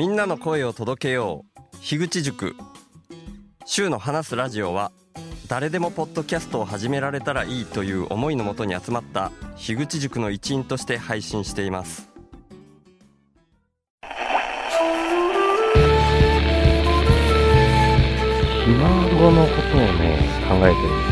みんなの声を届けよう。樋口塾。週の話すラジオは誰でもポッドキャストを始められたらいいという思いのもとに集まった樋口塾の一員として配信しています。ひ孫のことをね、考えてる。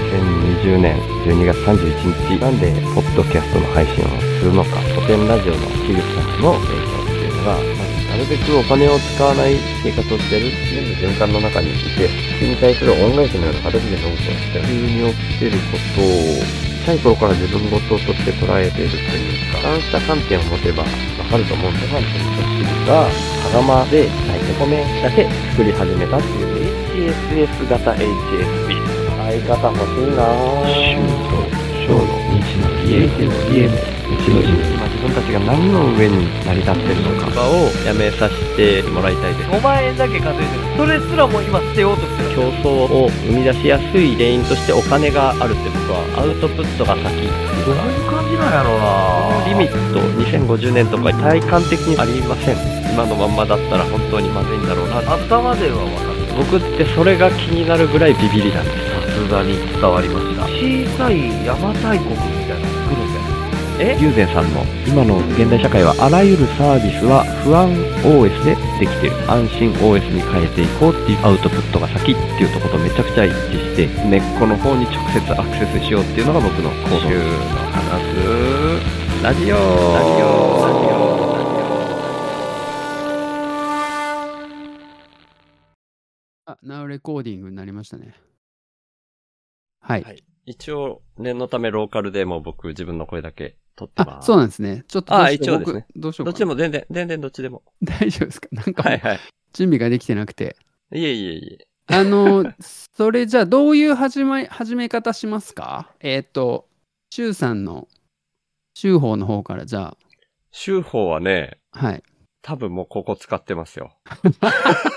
2020年12月31日、なんで、ポッドキャストの配信をするのか、古典ラジオの樋口さんの影響っていうのが、るべくお金を使わない生活をしてる、全部循環の中にいて、それに対する恩返しのような形でノートをして、急に起きてることを、小さい頃から自分事として捉えているというか、そうした観点を持てばわかると思うんで、ファンというとが、羽釜で炊いて米だけ作り始めたっていう HSS 型 HSP。相方欲しいなぁ。週と小の日の家の家の日の日今自分たちが何の上に成り立ってるのか。をやめさせてもらいたいです。5万円だけ稼いでるそれすらも今捨てようとしてる。競争を生み出しやすい原因としてお金があるって僕はアウトプットが先。どういう感じなんやろうな。リミット2050年とか体感的にありません。今のまんまだったら本当にまずいんだろうな。頭では分かる。僕ってそれが気になるぐらいビビりなんです。さすがに伝わりました。小さい邪馬台国友禅さんの今の現代社会はあらゆるサービスは不安 OS でできてる。安心 OS に変えていこうっていうアウトプットが先っていうところとめちゃくちゃ一致して根っこの方に直接アクセスしようっていうのが僕の行動。週の話。すラジオ。ラジオ。ラジオ。あ、ナウレコーディングになりましたね。はい。はい一応念のためローカルでも僕自分の声だけ撮ってまあ、すそうなんですね。ちょっとどうしようあ一応ですね僕どうしよう。どっちでも全然全然どっちでも大丈夫ですか？なんかはいはい準備ができてなくて。いえいえいえあの、それじゃあどういう始め、始め方しますか？えっ、と、シュウさんの、シュウ法の方からじゃ週報はねあ、はい。多分もうここ使ってますよ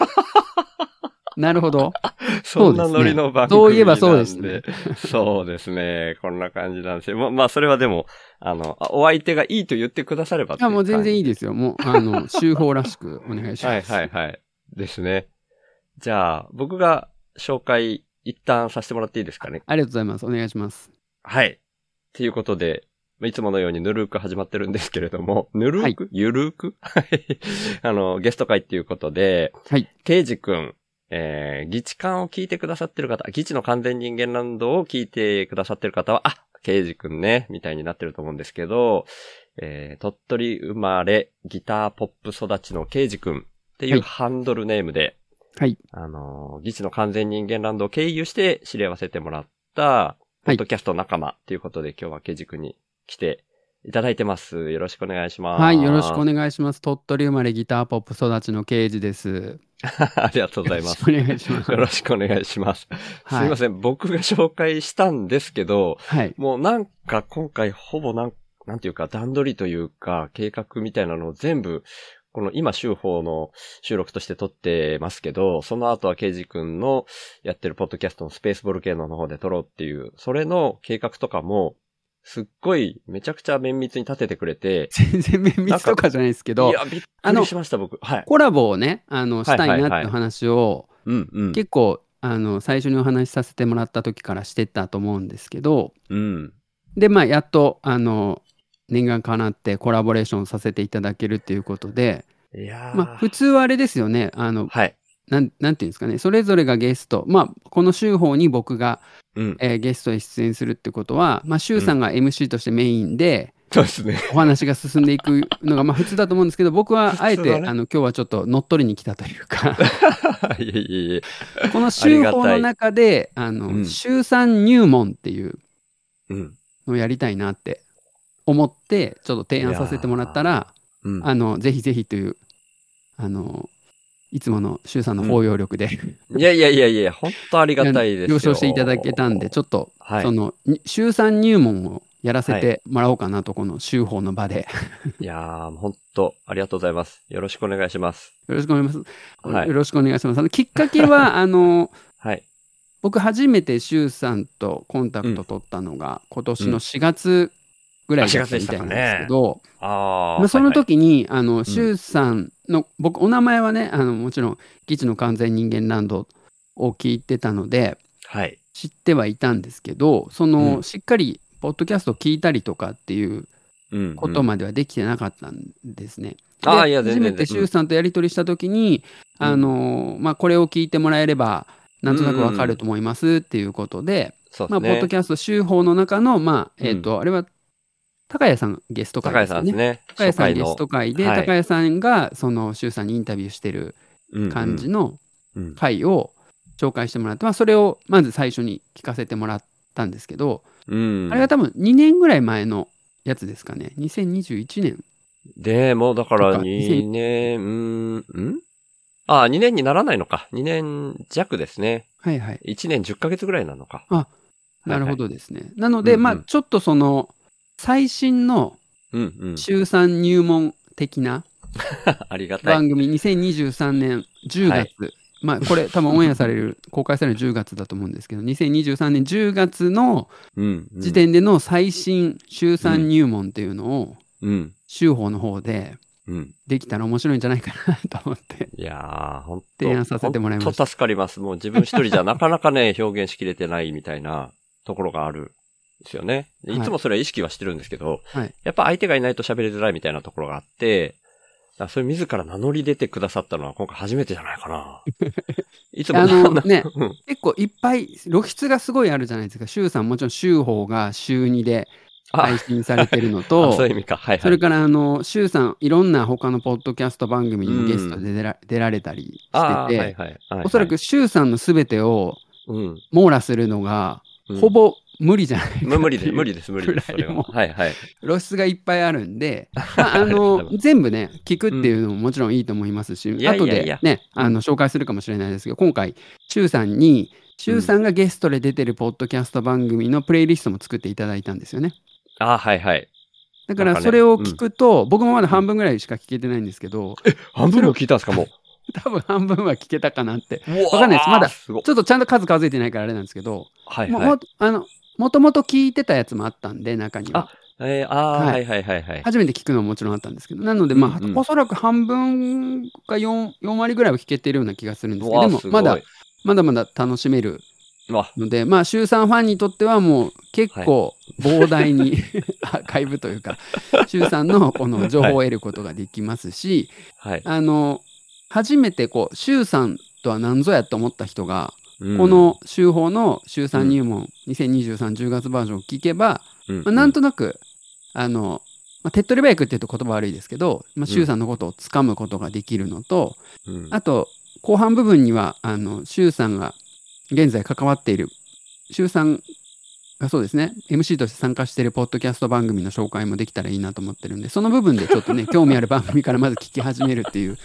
なるほど。そんなノリの番組そういえばそうですね。そうですね。こんな感じなんですよ。ま、まあ、それはでも、あの、あお相手がいいと言ってくださればいあ、もう全然いいい。ですよ。もう、あの、シュウ法らしくお願いしはいます。はいはい。ですね。じゃあ、僕が紹介一旦させてもらっていいですかね。ありがとうございます。お願いします。はい。っていうことで、まあいつものようにぬるーく始まってるんですけれども、ぬるーく、ゆるーく？はい。あの、ゲスト会っていうことで、はい。ケイジ君、えー、議事館を聞いてくださってる方、議事の完全人間ランドを聞いてくださってる方は、あ、ケイジ君ね、みたいになってると思うんですけど、えー、鳥取生まれ、ギターポップ育ちのケイジ君っていはいうハンドルネームで、はい。あのー、議事の完全人間ランドを経由して知り合わせてもらった、ポッドキャスト仲間っていうことで、今日はケイジ君に来ていただいてます。よろしくお願いします。はい。よろしくお願いします。鳥取生まれギターポップ育ちの刑事です。ありがとうございます。よろしくお願いします。よろしくお願いします。はいすいません。僕が紹介したんですけど、はい。もうなんか今回ほぼなん、なんていうか段取りというか計画みたいなのを全部、この今週報の収録として撮ってますけど、その後はケイジ君のやってるポッドキャストのスペースボルケーノの方で撮ろうっていう、それの計画とかも、すっごいめちゃくちゃ綿密に立ててくれて、全然綿密とかじゃないですけど、いや、びっくりしました僕。はい。コラボをね、あの、したいなって話を。結構、あの、最初にお話しさせてもらった時からしてたと思うんですけど、うん。で、まあ、やっと、あの、念願かなってコラボレーションさせていただけるっていうことで、いやーまあ、普通はあれですよね、あの、はい。なん、なんていうんですかね、それぞれがゲスト、まあ、この週報に僕が、うん。えーゲストに出演するってことは、まあ、週さんが MC としてメインで、そうですね。お話が進んでいくのがまあ普通だと思うんですけど僕はあえて、ねあの今日はちょっと乗っ取りに来たというかいえいえいえ。この週報の中であの、うん週3入門っていううん。のをやりたいなって思ってちょっと提案させてもらったらうん。あのぜひぜひというあのいつもの週さんの包容力で、いやいやいやいや、本当ありがたいですよ。了承していただけたんでちょっと、はいそのに週3入門をやらせてもらおうかなと、この週報の場でいやー、本当ありがとうございます。よろしくお願いします。よろしくお願いします。はいよろしくお願いします。あのきっかけは あのはい。僕初めて周さんとコンタクト取ったのが今年の4月ぐらいだったみたいなんですけど、ああ。まあ、そのはいはい時に、あの、周さんの、僕、お名前はね、あの、もちろん、基地の完全人間ランドを聞いてたので、はい。知ってはいたんですけど、その、うんしっかり、ポッドキャストを聞いたりとかっていううんことまではできてなかったんですね。ああ、でいや、全然。初めて周さんとやり取りした時に、うんあの、まあ、これを聞いてもらえれば、なんとなくわかると思いますっていうことで、まあ、そうですね。ポッドキャスト週報の中の、まあ、うんえっ、と、あれは、高谷さんゲスト会高ですよね。谷さんですね。高谷さんゲスト会で、はい高谷さんが、その、周さんにインタビューしてる感じのうんうん回を紹介してもらって、まあ、それをまず最初に聞かせてもらったんですけど、うん。あれが多分2年ぐらい前のやつですかね。2021年。で、もうだからとか2年、うーん、んああ、2年にならないのか。2年弱ですね。はいはい。1年10ヶ月ぐらいなのか。なるほどですね。なので、うんうんまあ、ちょっとその、最新のうんうん。週3入門的な ありがたい。番組、2023年10月、はいまあ、これ多分オンエアされる、公開される10月だと思うんですけど、2023年10月のうんうん時点での最新週3入門っていうのを、うん。週報の方でうん。できたら面白いんじゃないかなと思って。いやー、ほんと。提案させてもらいました助かります。もう自分一人じゃなかなかね、表現しきれてないみたいなところがあるんですよね。いいつもそれは意識はしてるんですけど、はい。やっぱ相手がいないと喋りづらいみたいなところがあって、だそれ自ら名乗り出てくださったのは今回初めてじゃないかな。いつもあのね うん結構いっぱい露出がすごいあるじゃないですか。週さんもちろん週報が週2であ配信されてるの あと、そういう意味か。はいはい。それからあの、周さん、いろんな他のポッドキャスト番組にもゲストで出ら,、出られたりしてて、あーはいはいはいはいおそらく周さんのすべてをうん、網羅するのが、うんほぼ無理じゃない無理です、無理です、無理です。は。いもはいはい。露出がいっぱいあるんで、まあ、あの全部ね、聞くっていうのももちろんいいと思いますし、いやいやいや後でね、あの紹介するかもしれないですけど、今回、周さんに、周さんがゲストで出てるポッドキャスト番組のプレイリストも作っていただいたんですよね。あーはいはい。だからそれを聞くと、僕もまだ半分ぐらいしか聞けてないんですけど、半分も聞いたんですか、も多分半分は聞けたかなって。う。わかんないですまだちょっとちゃんと数数えてないからあれなんですけど、はいはい。もあのもともと聞いてたやつもあったんで、中には。えー、あーははいいはいはいはい。初めて聞くのはもちろんあったんですけど、なので、まあ、うんうんおそらく半分か 4, 4割ぐらいは聞けてるような気がするんですけど、わでもまだ、まだまだ楽しめるわので、まあ、週3ファンにとってはもう結構膨大に、アーカイブというか、週3のこの情報を得ることができますし、はい。あの、初めてこう、週3とは何ぞやと思った人が、うん。こ、の週報の週3入門2023-10月バージョンを聞けば、うん。まあ、なんとなく、あの、まあ、手っ取り早くっていうと言葉悪いですけど、まあ、周さんのことをつかむことができるのと、うん。あと、後半部分には、あの、周さんが現在関わっている、周さんがそうですね、MC として参加しているポッドキャスト番組の紹介もできたらいいなと思ってるんで、その部分でちょっとね、興味ある番組からまず聞き始めるっていう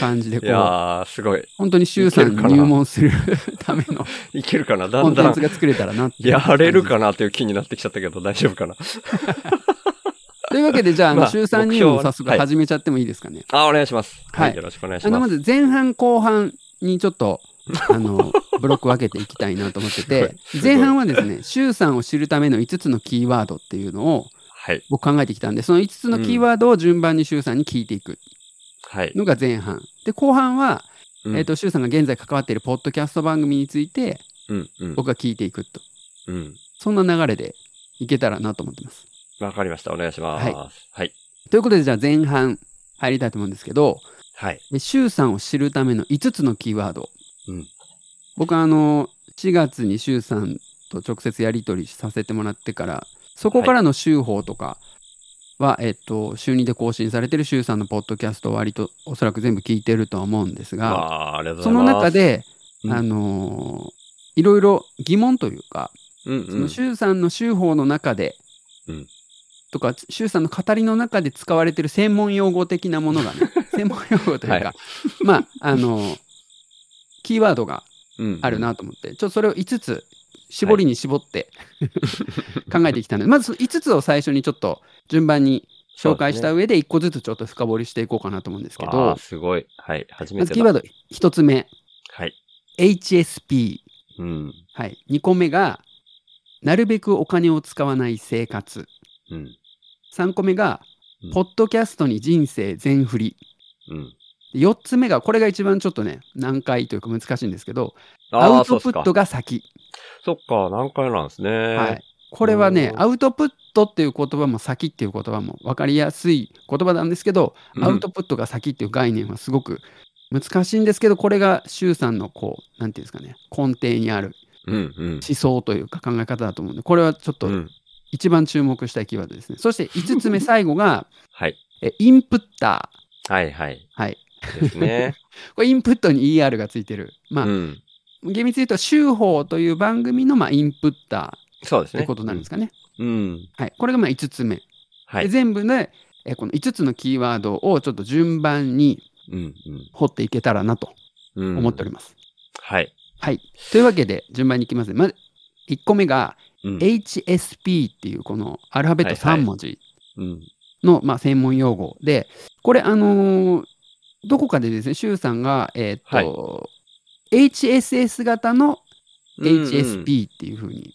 感じで、こいやすごい。本当に周さんに入門する ためのいけるかな？だコンんだんテンツが作れたらなやれるかなっていう気になってきちゃったけど、大丈夫かな？というわけで、じゃあ、あのまあ週3入門早速始めちゃってもいいですかね？あ、お願いします。ははいい。よろしくお願いしあの、ま。ますず前半後半にちょっと、あの、ブロック分けていきたいなと思ってて、前半はですね、周さんを知るための5つのキーワードっていうのをはい。僕考えてきたんで、その5つのキーワードを順番に周さんに聞いていくはい。のが前半。で、後半は、うんえっ、と、周さんが現在関わっているポッドキャスト番組についてうん、うん。僕が聞いていくと。うん。そんな流れでいけたらなと思ってます。わかりました。お願いします。ははい。ということで、じゃあ前半入りたいと思うんですけど、はい。で周さんを知るための5つのキーワード。うん僕あの4月に周さんと直接やり取りさせてもらってからそこからの週報とかは、えっと週2で更新されてる周さんのポッドキャストを割とおそらく全部聞いてるとは思うんですあがその。中、で、うんあのーいろいろ疑問というか、うんうんその。周さんの週報の中で、うんとか周さんの語りの中で使われてる専門用語的なものがね 専門用語というか、はいまああのーキーワードがうんある。なと思って、ちょっとそれを5つ絞りに絞って、考えてきたのでまずその5つを最初にちょっと順番に紹介した上で1個ずつちょっと深掘りしていこうかなと思うんですけあどあ、すごい。はい。初めてだ。まずキーワード1つ目はい。HSP、うん。はい、2個目がなるべくお金を使わない生活うん。3個目がうん、ポッドキャストに人生全振り。うん。4つ目が、これが一番ちょっとね、難解というか難しいんですけど、アウトプット。が先。そっか、何回なんですね。はい。これはねう、んアウトプットっていう言葉も先っていう言葉も分かりやすい言葉なんですけど、うんアウトプットが先っていう概念はすごく難しいんですけど、これが周さんのこう、なんていうんですかね、根底にある。思想というか考え方だと思うんで、これはちょっとうん。一番注目したいキーワードですね。そして5つ目、最後が、はい。えインプッタはいはい。ー。はい。ですね。これインプットに ER がついてる。まあ、うん。厳密に言うと、週報という番組のまあインプッタそうですね。ーってことになるんですかね。うん。はい。これがまあ5つ目。ではい。全部で、えこの5つのキーワードをちょっと順番にうんうん。掘っていけたらなとうん。思っております。はい。はい。というわけで、順番にいきますね。まず、1個目が、うん。HSP っていうこのアルファベットはいはい3文字うん。の、まあ、専門用語で、これ、あのーどこかでですね、周さんが、えーっと、HSS 型の HSP っていうふうに。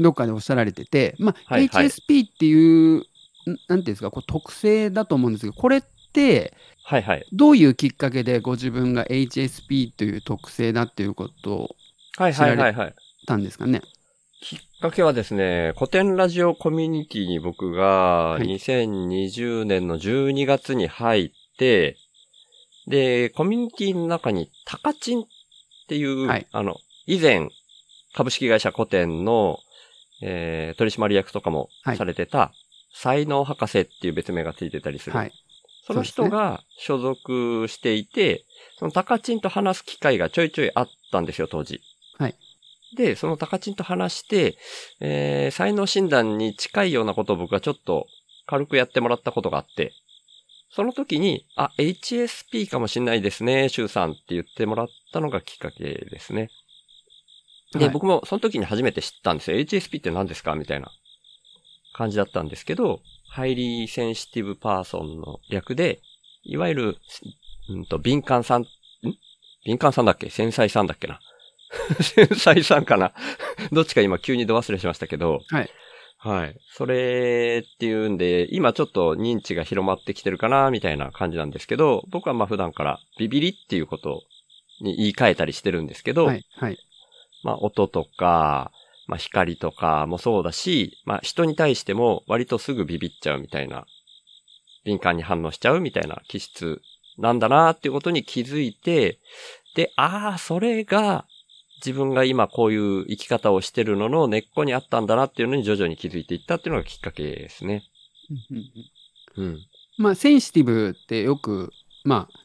どっかでおっしゃられてて、まあ、はいはい HSP っていう、んなんていうんですか、こう特性だと思うんですけど、これって、はいはい。どういうきっかけでご自分が HSP という特性だっていうことをはいはいはいはい。たんですかね？きっかけはですね、古典ラジオコミュニティに僕がい2020年の12月に入って、で、コミュニティの中にタカチンっていう、はいあの、以前、株式会社古典の、えー取締役とかもはいされてた、才能博士っていう別名がついてたりする。はい。その人が所属していて、そのタカチンと話す機会がちょいちょいあったんですよ、当時。はい。で、そのタカチンと話して、えー、才能診断に近いようなことを僕がちょっと軽くやってもらったことがあって、その時に、あ、HSP かもしんないですね、シュウさんって言ってもらったのがきっかけですね。で、はい僕もその時に初めて知ったんですよ。HSP って何ですかみたいな感じだったんですけど、 Highly Sensitive Person の略で、いわゆる、うんと、敏感さん、ん？敏感さんだっけ？繊細さんだっけな？繊細さんかな？どっちか今急に度忘れしましたけど。はい。はい。それっていうんで、今ちょっと認知が広まってきてるかな、みたいな感じなんですけど、僕はまあ普段からビビリっていうことに言い換えたりしてるんですけど、はい。はい。まあ音とか、まあ光とかもそうだし、まあ人に対しても割とすぐビビっちゃうみたいな、敏感に反応しちゃうみたいな気質なんだなっていうことに気づいて、で、ああ、それが自分が今こういう生き方をしてるのの根っこにあったんだなっていうのに徐々に気づいていったっていうのがきっかけですね。うんうんうんうん。まあ、センシティブってよく、まあ、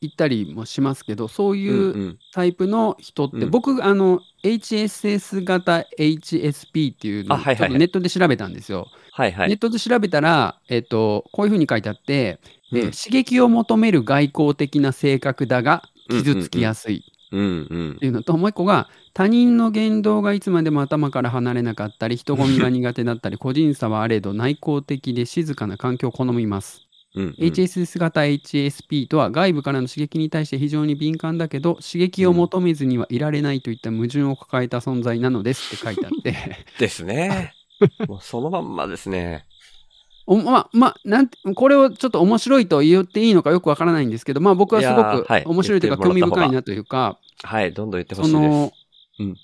言ったりもしますけど、そういうんううんタイプの人って、うん僕、あの、HSS 型 HSP っていうのをネットで調べたんですよ。はいはい。ネットで調べたら、えっと、こういうふうに書いてあって、えーうん刺激を求める外交的な性格だが、傷つきやすいうんうんっ。ていうのと、もう一個が、他人の言動がいつまでも頭から離れなかったり、人混みが苦手だったり、個人差はあれど内向的で静かな環境を好みます。うんうん。HSS 型 HSP とは外部からの刺激に対して非常に敏感だけど刺激を求めずにはいられないといった矛盾を抱えた存在なのですって書いてあってですね。もうそのまんまですね。おまあまあなんてこれをちょっと面白いと言っていいのかよくわからないんですけどまあ僕はすごく面白いというか興味深いなというかはい、どんどん言ってほしいです。その、うん。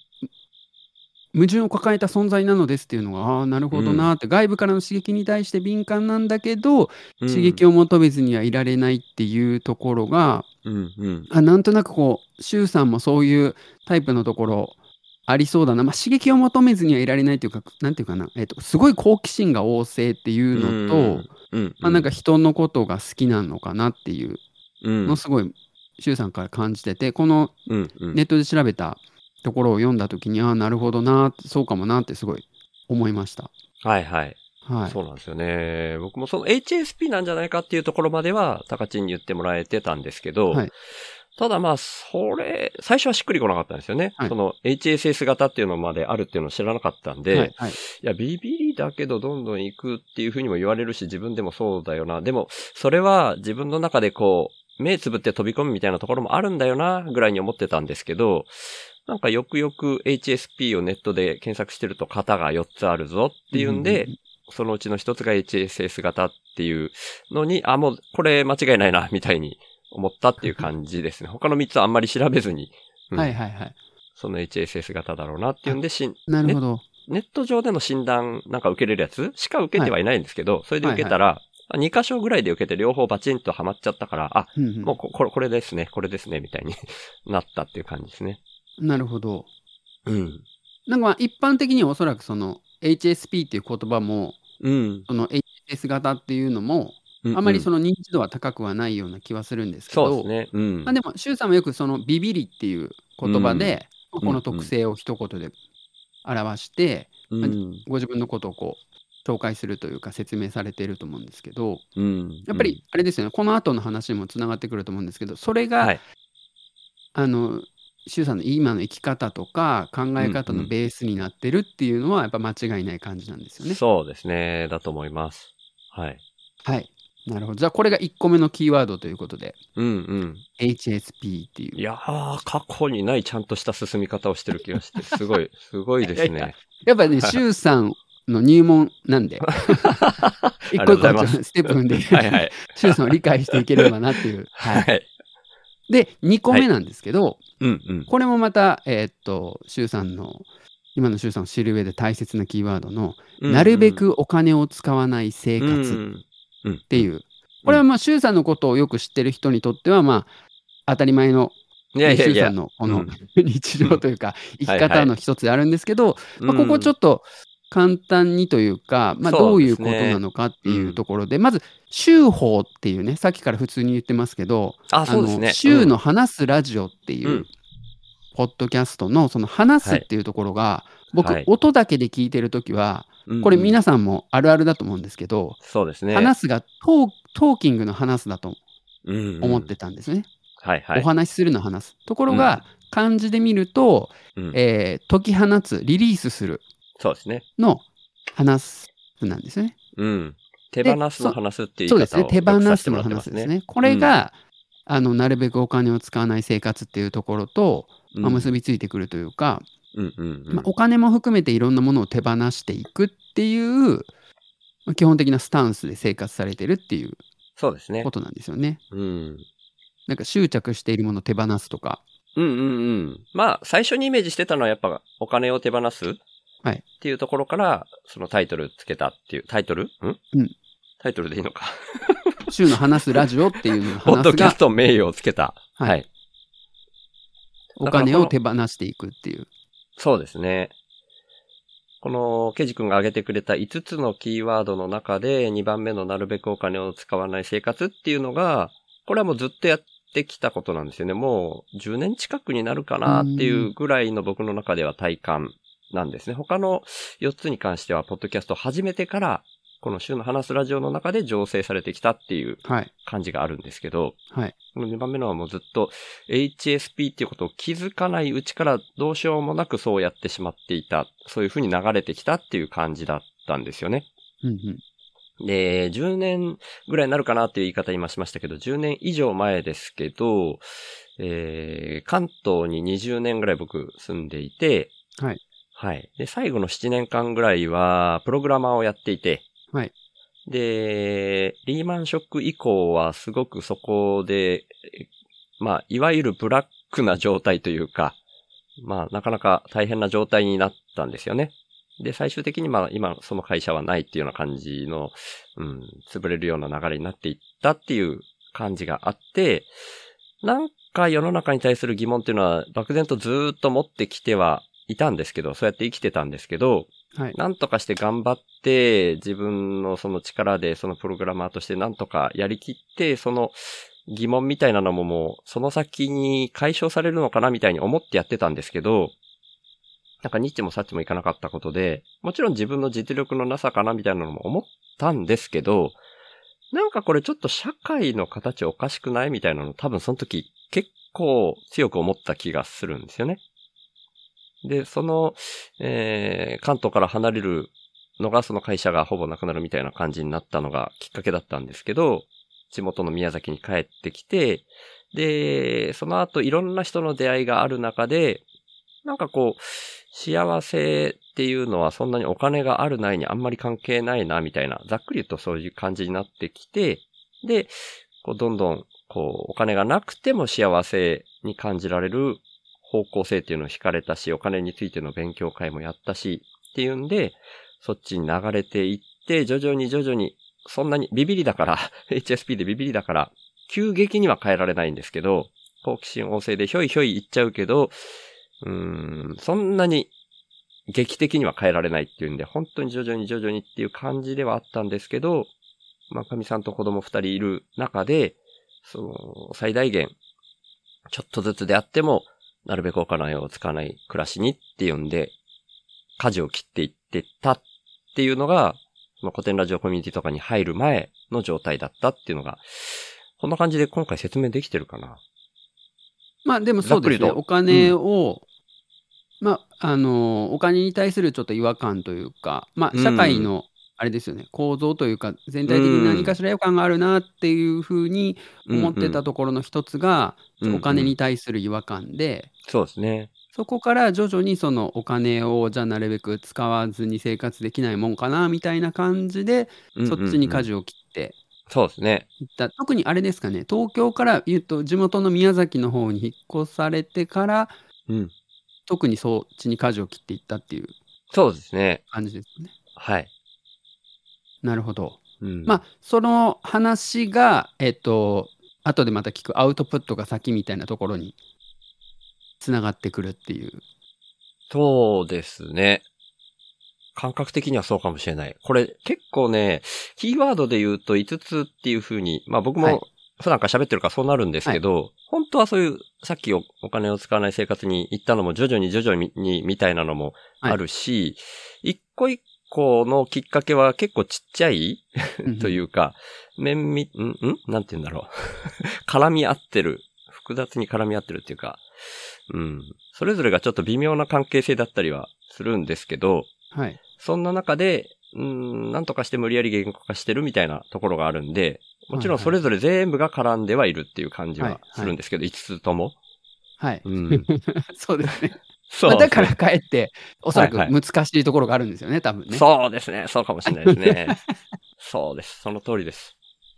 矛盾を抱えた存在なのですっていうのがああなるほどなって、外部からの刺激に対して敏感なんだけど、うん。刺激を求めずにはいられないっていうところがうんうん。あなんとなくこう、周さんもそういうタイプのところありそうだな。まあ、刺激を求めずにはいられないというか、なんていうかな、えっと、すごい好奇心が旺盛っていうのと、うん、うん。まあ、なんか人のことが好きなのかなっていううん、のをすごい、周さんから感じてて、この。ネットで調べたところを読んだときに、ああ、なるほどな、そうかもなってすごい思いました。はいはい。はい。そうなんですよね。僕もその HSP なんじゃないかっていうところまでは、高知に言ってもらえてたんですけど、はいただまあ、それ、最初はしっくりこなかったんですよね。はいその HSS 型っていうのまであるっていうのを知らなかったんで、はい。はい。いや、ビビリだけどどんどん行くっていうふうにも言われるし、自分でもそうだよな。でも、それは自分の中でこう、目つぶって飛び込むみたいなところもあるんだよな、ぐらいに思ってたんですけど、なんかよくよく HSP をネットで検索してると型が4つあるぞっていうんで、そのうちの一つが HSS 型っていうのに、あ、もうこれ間違いないな、みたいに思ったっていう感じですね。他の3つはあんまり調べずに、うんはいはいはい。その HSS 型だろうなっていうんで、しんなるほど。ネット上での診断なんか受けれるやつ？しか受けてはいないんですけど、それで受けたら、2箇所ぐらいで受けて両方バチンとハマっちゃったから、あ、うんうんもうここれこれですね、これですね、みたいに なったっていう感じですね。なるほど。うん。なんかまあ一般的にはおそらくその HSP っていう言葉も、うん。その HS 型っていうのも、あまりその認知度は高くはないような気はするんですけど、そうですね。うん。まあ、でも、周さんもよくそのビビリっていう言葉で、うんこの特性を一言で表して、うん。ご自分のことをこう紹介するというか説明されていると思うんですけど、うん。やっぱりあれですよね、この後の話にもつながってくると思うんですけど、それうん、が、はい。あの、周さんの今の生き方とか考え方のベースになってるっていうのは、やっぱ間違いない感じなんですよね。そうですね。だと思います。はい。はい。なるほど。じゃあ、これが1個目のキーワードということで、うんうん。HSP っていう。いやー、過去にないちゃんとした進み方をしてる気がして、すごい、すごいですいやいやね。やっぱね、周さんの入門なんで、一個一個ステップ踏んで、はいはい。周さんを理解していければなっていう。は。はいい。で、2個目なんですけど、うんうん。これもまた、えーっと、周さんの、今の周さんを知る上で大切なキーワードの、なるべくお金を使わない生活っっていう。これはまあ、周さんのことをよく知ってる人にとっては、まあ、当たり前の、周さん。のこのうん。日常というか、生き方の一つであるんですけど、まあ、ここちょっっと簡単にというか、まあ、どういうことなのかっていうところで、まず、週報っていうね、さっきから普通に言ってますけど、と、あ、そうですね。の週の話すラジオっていう、うん。ポッドキャストのその話すっていうところが、僕、はい。音だけで聞いてるときは、うん、これうん皆さんもあるあるだと思うんですけど、そうですね。話すがトートーキングの話すだとうんうん思ってたんですね。はいはい。お話しするの話す。ところが、漢字で見ると、うんえー解き放つ、リリースするそうですね。の話すなんですよね。うん。手放すの話すっていう言い方をそうですね。手放すのもらってます話ですね。これが、あの、なるべくお金を使わない生活っていうところと、うんまあ、結びついてくるというか、うんうんうんまあ、お金も含めていろんなものを手放していくっていう、まあ基本的なスタンスで生活されてるっていうそうですねこ。となんですよね。うん。なんか執着しているものを手放すとか。うんうんうん。まあ、最初にイメージしてたのはやっぱお金を手放すはいっていうところから、そのタイトルつけたっていう、タイトル？ん？うんタイトルでいいのか。週の話すラジオっていうのをポッ話すがドキャス、ト名誉をつけた。はいはい。お金を手放していくっていう。そうですね。この、ケジ君が挙げてくれた5つのキーワードの中で、2番目のなるべくお金を使わない生活っていうのが、これはもうずっとやってきたことなんですよね。もう10年近くになるかなっていうぐらいの僕の中では体感なんですね。他の4つに関しては、ポッドキャストを始めてから、この週の話すラジオの中で醸成されてきたっていうはい。感じがあるんですけど、はい。この2番目のはもうずっと HSP っていうことを気づかないうちからどうしようもなくそうやってしまっていた。そういう風に流れてきたっていう感じだったんですよね。うんうん。で、10年ぐらいになるかなっていう言い方今しましたけど、10年以上前ですけど、えー、関東に20年ぐらい僕住んでいて、はい。はい。で、最後の7年間ぐらいは、プログラマーをやっていて、はい。で、リーマンショック以降はすごくそこで、まあ、いわゆるブラックな状態というか、まあ、なかなか大変な状態になったんですよね。で、最終的にまあ、今その会社はないっていうような感じの、うん、潰れるような流れになっていったっていう感じがあって、なんか世の中に対する疑問っていうのは漠然とずっと持ってきてはいたんですけど、そうやって生きてたんですけど、はい。なんとかして頑張って、自分のその力でそのプログラマーとしてなんとかやりきって、その疑問みたいなのももう、その先に解消されるのかなみたいに思ってやってたんですけど、なんかニッチもサッチもいかなかったことで、もちろん自分の実力のなさかなみたいなのも思ったんですけど、なんかこれちょっと社会の形おかしくないみたいなの多分その時結構強く思った気がするんですよね。で、その、えー、関東から離れるのがその会社がほぼなくなるみたいな感じになったのがきっかけだったんですけど、地元の宮崎に帰ってきて、で、その後いろんな人の出会いがある中で、なんかこう、幸せっていうのはそんなにお金があるないにあんまり関係ないな、みたいな、ざっくり言うとそういう感じになってきて、で、こうどんどん、こう、お金がなくても幸せに感じられる方向性っていうのを惹かれたし、お金についての勉強会もやったし、っていうんで、そっちに流れていって、徐々に徐々に、そんなにビビリだから、HSP でビビリだから、急激には変えられないんですけど、好奇心旺盛でひょいひょい言っちゃうけど、うーん、そんなに劇的には変えられないっていうんで、本当に徐々に徐々にっていう感じではあったんですけど、まあ、かみさんと子供二人いる中で、その、最大限、ちょっとずつであっても、なるべくお金を使わない暮らしにっていうんで、舵を切っていってたっていうのが、その古典ラジオコミュニティとかに入る前の状態だったっていうのが、こんな感じで今回説明できてるかな。まあでもそうですね。お金を、まあ、あの、お金に対するちょっと違和感というか、まあ、うん社会の、あれですよね、構造というか、全体的に何かしら違和感があるなっていうふうに思ってたところの一つが、うんうんお金に対する違和感で、そうですね。そこから徐々にそのお金をじゃあなるべく使わずに生活できないもんかなみたいな感じで、そっちに舵を。を切ってそうですね。いった。特にあれですかね、東京から言うと地元の宮崎の方に引っ越されてから、うん。特にそっちに舵を切っていったっていうそうですね。感じですね。はい。なるほど。うん、まあ、その話が、えっと、後でまた聞くアウトプットが先みたいなところにつながってくるっていう。そうですね。感覚的にはそうかもしれない。これ結構ね、キーワードで言うと5つっていう風に、まあ僕はいも普段から喋ってるからそうなるんですけど、本当はそういう、さっきおお金を使わない生活に行ったのも徐々に徐々にみみたいなのもあるし、一個一個のきっかけは結構ちっちゃい？というか、面み、ん？ん？なんて言うんだろう。絡み合ってる。複雑に絡み合ってるっていうか、うん。それぞれがちょっと微妙な関係性だったりはするんですけど、はい。そんな中で、うん、なんとかして無理やり言語化してるみたいなところがあるんで、もちろんそれぞれ全部が絡んではいるっていう感じはするんですけど、5つとも。はい。うん。そうですね。だからかえって、おそらくはいは難しいところがあるんですよね、多分ね。そうですね。そうかもしれないですね。そうです。その通りです。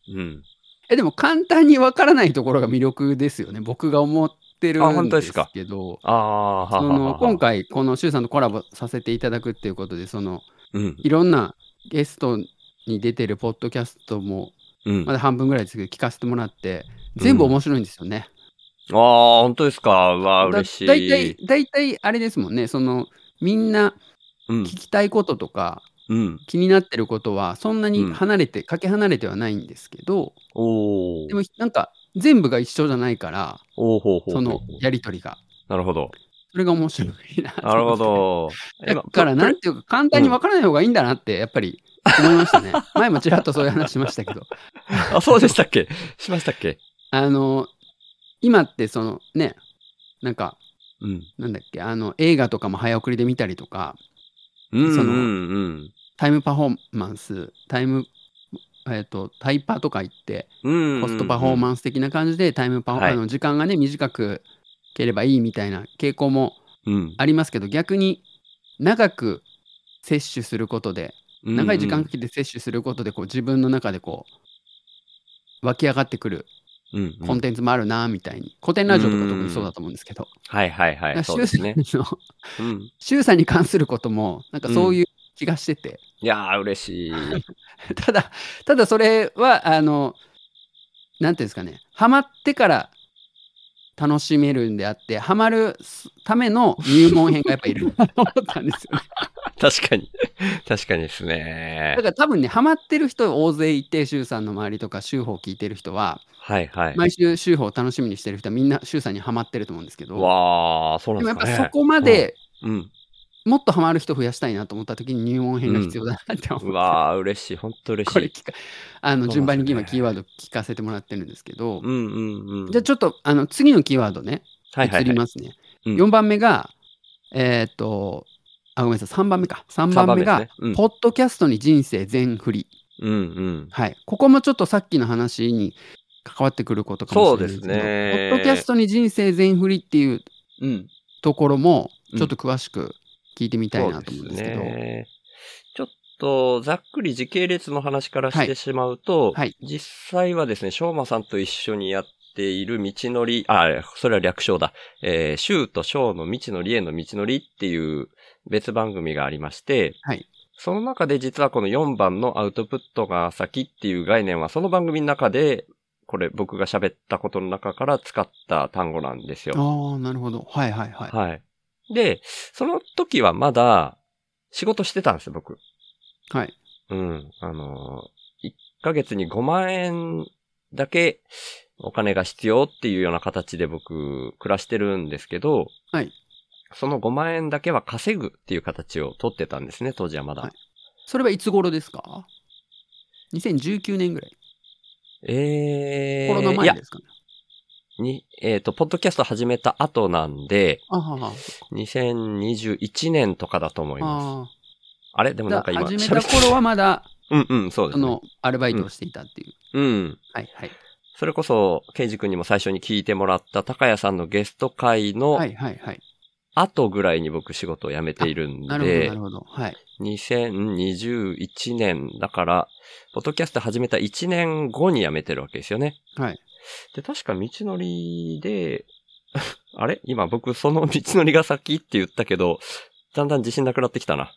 うん。えでも簡単にわからないところが魅力ですよね。僕が思ってるんで当ですけど、ああ、はそはははの今、回このシュウさんとコラボさせていただくっていうことで、そのうん。いろんなゲストに出てるポッドキャストもうん。まだ半分ぐらいですけど聞かせてもらって、全部面白いんですよね。ああ、本当ですか？うわあ、だ嬉しい。だいたい、だいたいあれですもんね、そのみんなうん聞。きたいこととか、うん。気になってることはそんなにうん離れて、かけ離れてはないんですけど、おーでもなんか全部が一緒じゃないから、おーほうほうほうそのやりとりが。なるほど。それが面白いなとなるほ。ど。だから、なんていうか、簡単に分からない方がいいんだなって、やっぱり思いましたね。前もちらっとそういう話しましたけど。あ、そうでしたっけ？しましたっけ？あの、今って、そのね、なんか、うん。なんだっけ、あの、映画とかも早送りで見たりとか、うん。その。タイムパフォーマンス、タイム、えっ、と、タイパとか言って、うん。コストパフォーマンス的な感じで、タイムパフォはいあの時間がね、短くければいいみたいな傾向もうん。ありますけど、逆に長く摂取することで、うん。長い時間かけて摂取することで、こう自分の中でこう、湧き上がってくるうん。うんコンテンツもあるな、みたいに。古典ラジオとか特にそうだと思うんですけど。はいはいはい。そうですね。シュウさんに関することも、なんかそういう気がしてて。いやー、嬉しい。ただ、ただそれは、あの、なんていうんですかね、ハマってから楽しめるんであって、ハマるための入門編がやっぱいるなと思ったんですよね。確かに。確かにですねだ。から多分ね、ハマってる人大勢いて、シュウさんの周りとか、シュウホを聞いてる人は、はいはい。毎週シュウホを楽しみにしてる人はみんなシュウさんにハマってると思うんですけど、わー、そうなでもんですかね。やっぱそこまでうん。もっとハマる人増やしたいなと思った時に入門編が必要だなって思って、うわー、嬉しい。本当嬉しい。これ聞かあのそう順番になんですね今キーワード聞かせてもらってるんですけど、うんうんうん。じゃあちょっとあの次のキーワードね、移はいはいはい。りますね。うん4番目が、えーっと、あ、ごめんなさい、3番目か。3番目が、三ですねうんポッドキャストに人生全振り。うんうん。はい。ここもちょっとさっきの話に関わってくることかもしれないですけど、そうですねポッドキャストに人生全振りっていううん。ところも、うんちょっと詳しく聞いてみたいなと思うんでですすけど。ね。ちょっと、ざっくり時系列の話からしてしまうと、はい実際はですね、翔馬さんと一緒にやっている道のり、あ、それは略称だ。えー、シューとショーの未知のりへの道のりっていう別番組がありまして、はい。その中で実はこの4番のアウトプットが先っていう概念はその番組の中で、これ僕が喋ったことの中から使った単語なんですよ。ああ、なるほど。はいはいはい。はい。で、その時はまだ仕事してたんですよ、僕。はい。うん。あのー、1ヶ月に5万円だけお金が必要っていうような形で僕暮らしてるんですけど、はい。その5万円だけは稼ぐっていう形を取ってたんですね、当時はまだ。はいそれはいつ頃ですか ?2019 年ぐらい。えー、コロナ前で、すかね。に、えっ、と、ポッドキャスト始めた後なんで、あはは。2021年とかだと思います。ああれ？でもなんか今、始めた頃はまだ、うんうん、そうですね。その、アルバイトをしていたっていう。うん。はいはい。それこそ、ケイジ君にも最初に聞いてもらった高谷さんのゲスト会のはいはいはい。後ぐらいに僕仕事を辞めているんなるほど、でなる、ほど。はい。2021年、だから、ポッドキャスト始めた1年後に辞めてるわけですよね。はい。で、確か道のりで、あれ？今僕その道のりが先って言ったけど、だんだん自信なくなってきたな。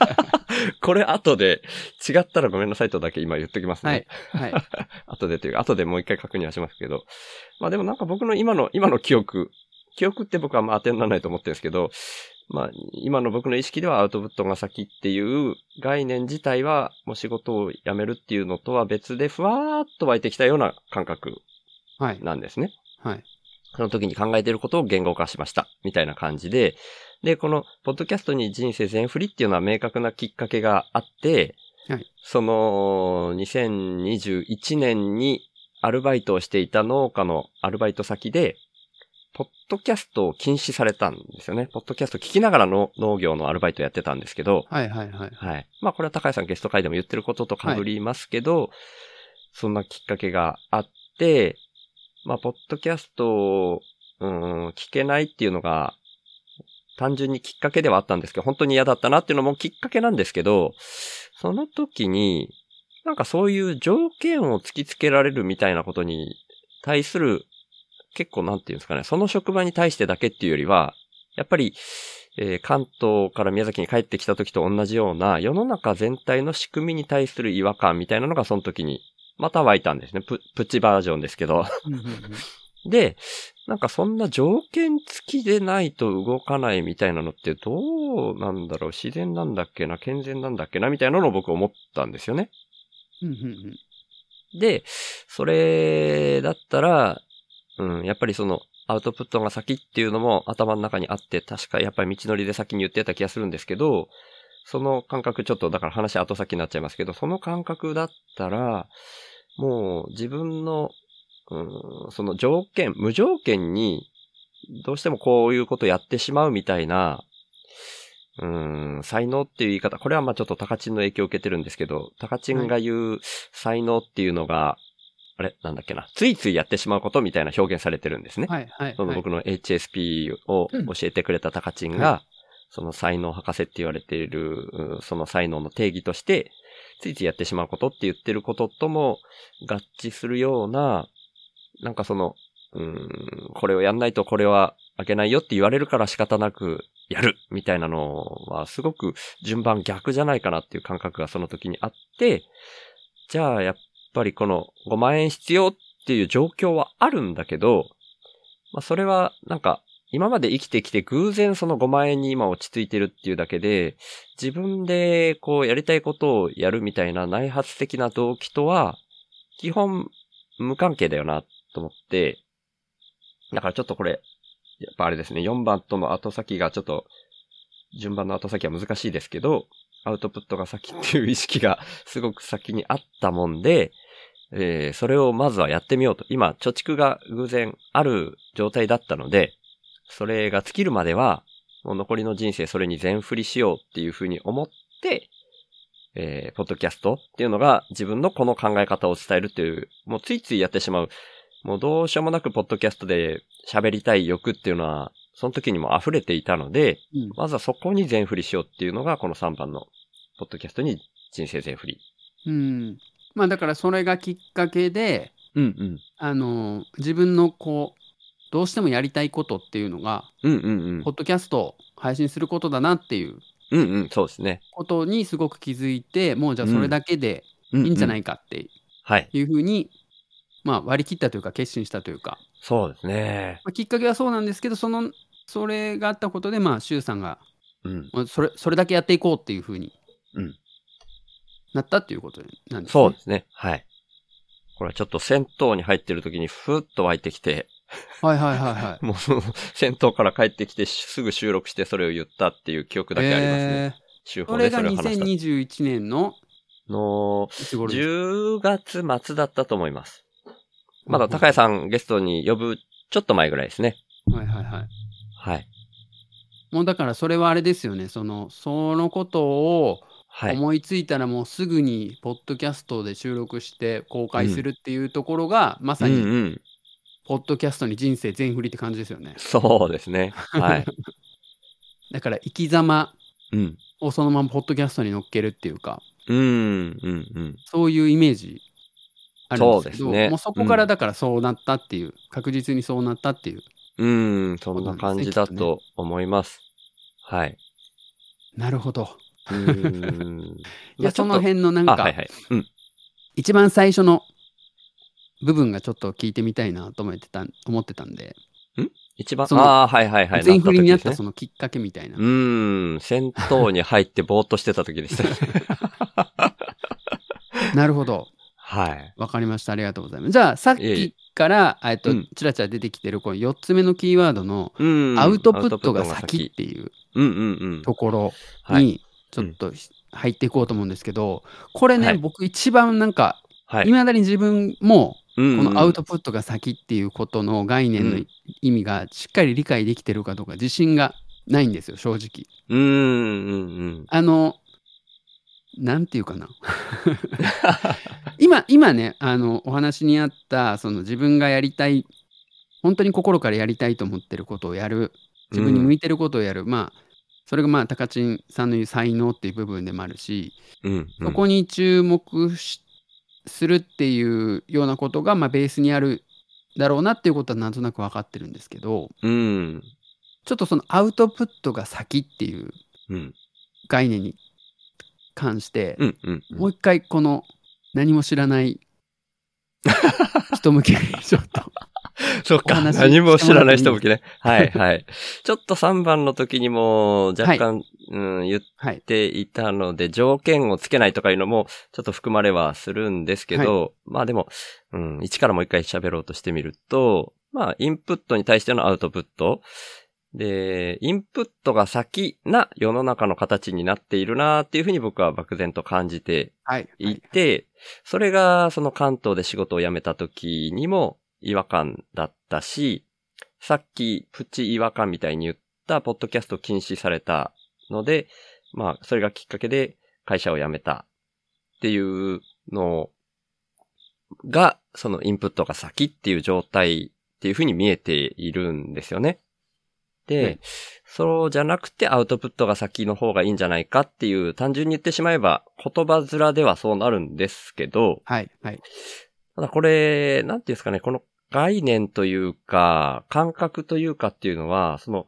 これ後で違ったらごめんなさいとだけ今言っときますね。はい。はい。後でというか、後でもう一回確認はしますけど。まあでもなんか僕の今の、今の記憶、記憶って僕はまあ当てにならないと思ってるんですけど、まあ今の僕の意識ではアウトプットが先っていう概念自体はもう仕事を辞めるっていうのとは別でふわーっと湧いてきたような感覚はい。なんですね。はい。その時に考えていることを言語化しました。みたいな感じで。で、この、ポッドキャストに人生全振りっていうのは明確なきっかけがあって、はいその、2021年にアルバイトをしていた農家のアルバイト先で、ポッドキャストを禁止されたんですよね。ポッドキャスト聞きながらの農業のアルバイトやってたんですけど、はいはいはい。はい。まあこれは高橋さんゲスト会でも言ってることと被りますけど、そんなきっかけがあって、まあポッドキャストを、うん、聞けないっていうのが、単純にきっかけではあったんですけど、本当に嫌だったなっていうのもきっかけなんですけど、その時に、なんかそういう条件を突きつけられるみたいなことに対する、結構なんていうんですかね、その職場に対してだけっていうよりは、やっぱり、えー関東から宮崎に帰ってきた時と同じような世の中全体の仕組みに対する違和感みたいなのがその時にまた湧いたんですね。ププチバージョンですけど。で、なんかそんな条件付きでないと動かないみたいなのってどうなんだろう自然なんだっけな健全なんだっけなみたいなのを僕思ったんですよね。で、それだったら、うん、やっぱりそのアウトプットが先っていうのも頭の中にあって、確かやっぱり道のりで先に言ってた気がするんですけど、その感覚ちょっとだから話後先になっちゃいますけど、その感覚だったら、もう自分の、うん、その条件、無条件にどうしてもこういうことやってしまうみたいな、うん、才能っていう言い方、これはまあちょっと高知の影響を受けてるんですけど、高知が言う才能っていうのが、あれなんだっけな、ついついやってしまうことみたいな表現されてるんですね。はいはい。はいその僕の HSP を教えてくれた高知が、はその才能博士って言われている、うんその才能の定義として、ついついやってしまうことって言ってることとも合致するような、なんかその、うん、これをやんないとこれは開けないよって言われるから仕方なくやるみたいなのはすごく順番逆じゃないかなっていう感覚がその時にあって、じゃあやっぱりこの5万円必要っていう状況はあるんだけど、まあそれはなんか今まで生きてきて偶然その5万円に今落ち着いてるっていうだけで、自分でこうやりたいことをやるみたいな内発的な動機とは、基本無関係だよなと思って、だからちょっとこれ、やっぱあれですね、4番との後先がちょっと、順番の後先は難しいですけど、アウトプットが先っていう意識がすごく先にあったもんで、えーそれをまずはやってみようと。今、貯蓄が偶然ある状態だったので、それが尽きるまでは、もう残りの人生それに全振りしようっていうふうに思って、えーポッドキャストっていうのが自分のこの考え方を伝えるっていう、もうついついやってしまう。もうどうしようもなくポッドキャストで喋りたい欲っていうのはその時にも溢れていたので、うんまずはそこに全振りしようっていうのが、この3番の、ポッドキャストに人生全振り。うん。まあだからそれがきっかけで、うんうん。あの、自分のこう、どうしてもやりたいことっていうのが、うんうんうんポ。ッドキャストを配信することだなっていううんうん、そうですね。ことにすごく気づいて、もうじゃあそれだけでいいいんじゃないいかってはい。いうふうに、まあ割り切ったというか決心したというか、そうですね。まあ、きっかけはそうなんですけど、その、それがあったことで、まあ、周さんが、うん。まあそれ、それだけやっていこうっていうふうにうんなったっていうことなんですね。そうですね。はい。これはちょっと戦闘に入ってる時にふーっと湧いてきて、はいはいはいはい。もう戦闘から帰ってきてすぐ収録してそれを言ったっていう記憶だけありますね。えー週報でそれがそれを話した。2021年のの、いつ頃です10月末だったと思います。まだ高谷さんゲストに呼ぶちょっと前ぐらいですね。はいはいはい。はい。もうだからそれはあれですよね。その、そのことをはい。思いついたらもうすぐにポッドキャストで収録して公開するっていうところが、まさうんにうん。ポッドキャストに人生全振りって感じですよね。そうですね。はい。だから生き様うん。をそのままポッドキャストに乗っけるっていうか、うん、うん、うん。そういうイメージあるんですけど、そうですねもうそこからだからそうなったっていう、確実にそうなったっていう。うん、そんな感じだと思います。はい。なるほど。うーん。いや、その辺のなんあ、か、はいはい。うん。一番最初の部分がちょっと聞いてみたいなと思ってた思ってたんで、一番、ああ、はいはいはい。全振りになったそのきっかけみたいな。うーん、戦闘に入ってぼーっとしてた時でしたね。なるほど。はい。わかりました。ありがとうございます。じゃあ、さっきから、えっとうん、ちらちら出てきてる、この4つ目のキーワードの、うん。アウトプットが先っていう。ところはい。に、ちょっと入っていこうと思うんですけど、これね、はい僕一番なんか、はい。いまだに自分も、ここのアウトプットが先っていうことの概念のうん意味がしっかり理解できてるかどうか自信がないんですよ、正直。うーん、うん、うん。あの、なんていうかな。今、今ね、あの、お話にあった、その自分がやりたい、本当に心からやりたいと思ってることをやる、自分に向いてることをやる、まあ、それがまあ、高知さんの言う才能っていう部分でもあるし、うん、うん。そこに注目しするっていうようなことが、まあ、ベースにあるだろうなっていうことはなんとなく分かってるんですけど、うん。ちょっとそのアウトプットが先っていううん。概念に関して、うん、うん。もう一回この何も知らない 人向けにちょっと。そっか。何も知らない人向けね。はい、はい。ちょっと3番の時にも若干、うん、言っはい。ていたので、条件をつけないとかいうのも、ちょっと含まれはするんですけど、まあでも、うん、一からもう一回喋ろうとしてみると、まあ、インプットに対してのアウトプット。で、インプットが先な世の中の形になっているなっていうふうに僕は漠然と感じてはい。いて、それがその関東で仕事を辞めた時にも違和感だったし、さっきプチ違和感みたいに言ったポッドキャスト禁止されたので、まあそれがきっかけで会社を辞めたっていうのが、そのインプットが先っていう状態っていうふうに見えているんですよね。で、はいそうじゃなくてアウトプットが先の方がいいんじゃないかっていう単純に言ってしまえば言葉面ではそうなるんですけど、はい。はい。ただこれ、なんていうんですかね、この概念というか、感覚というかっていうのは、その、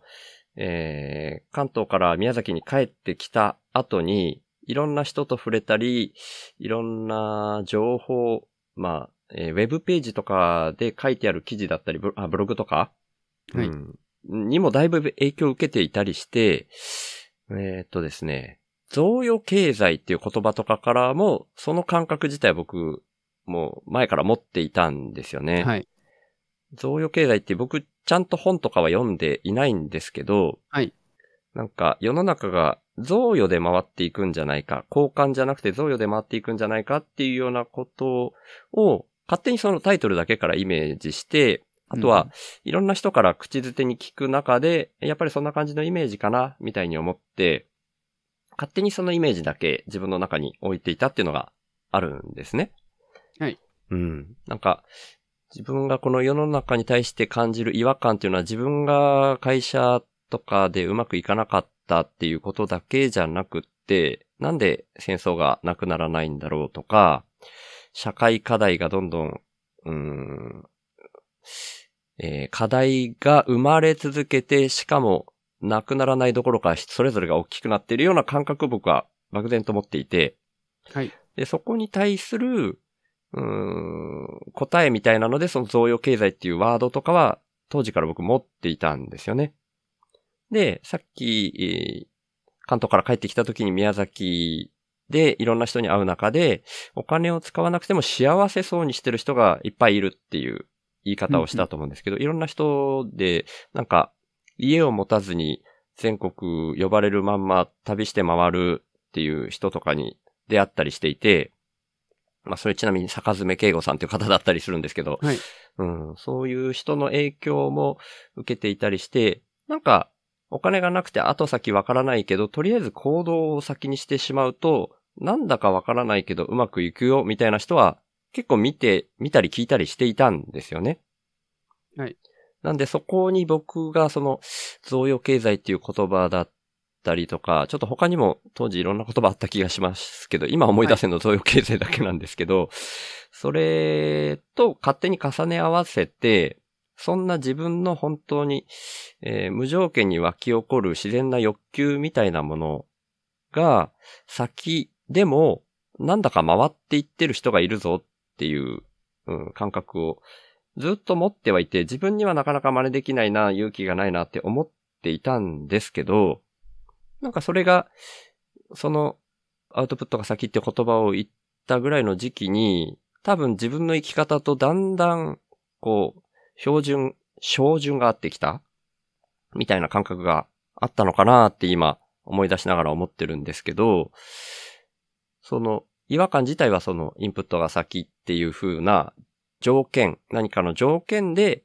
えー、関東から宮崎に帰ってきた後に、いろんな人と触れたり、いろんな情報、まあ、えーウェブページとかで書いてある記事だったり、ブロあブログとか、はいうんにもだいぶ影響を受けていたりして、えーっとですね、贈与経済っていう言葉とかからも、その感覚自体僕、もう前から持っていたんですよね。はい。贈与経済って僕、ちゃんと本とかは読んでいないんですけど、はい。なんか世の中が贈与で回っていくんじゃないか、交換じゃなくて贈与で回っていくんじゃないかっていうようなことを、勝手にそのタイトルだけからイメージして、あとは、いろんな人から口づてに聞く中で、やっぱりそんな感じのイメージかな、みたいに思って、勝手にそのイメージだけ自分の中に置いていたっていうのがあるんですね。はい。うん。なんか、自分がこの世の中に対して感じる違和感っていうのは自分が会社とかでうまくいかなかったっていうことだけじゃなくって、なんで戦争がなくならないんだろうとか、社会課題がどんどん、うーん、えー課題が生まれ続けて、しかもなくならないどころか、それぞれが大きくなっているような感覚を僕は漠然と持っていて、はい。で、そこに対する、うーん、答えみたいなので、その贈与経済っていうワードとかは、当時から僕持っていたんですよね。で、さっき、えー関東から帰ってきた時に宮崎でいろんな人に会う中で、お金を使わなくても幸せそうにしてる人がいっぱいいるっていう言い方をしたと思うんですけど、いろんな人で、なんか、家を持たずに全国呼ばれるまんま旅して回るっていう人とかに出会ったりしていて、まあそれちなみに坂爪慶吾さんという方だったりするんですけど、はい。うん、そういう人の影響も受けていたりして、なんか、お金がなくて後先わからないけど、とりあえず行動を先にしてしまうと、なんだかわからないけどうまくいくよ、みたいな人は結構見て、見たり聞いたりしていたんですよね。はい。なんでそこに僕がその、贈与経済っていう言葉だったりとか、ちょっと他にも当時いろんな言葉あった気がしますけど、今思い出せるの贈与経済だけなんですけど、それと勝手に重ね合わせて、そんな自分の本当に、えー無条件に湧き起こる自然な欲求みたいなものが先でもなんだか回っていってる人がいるぞっっていう、うん、感覚をずっと持ってはいて自分にはなかなか真似できないな、勇気がないなって思っていたんですけど、なんかそれが、そのアウトプットが先って言葉を言ったぐらいの時期に、多分自分の生き方とだんだん、こう、標準、標準が合ってきたみたいな感覚があったのかなって今思い出しながら思ってるんですけど、その違和感自体はそのインプットが先っていう風な条件、何かの条件で、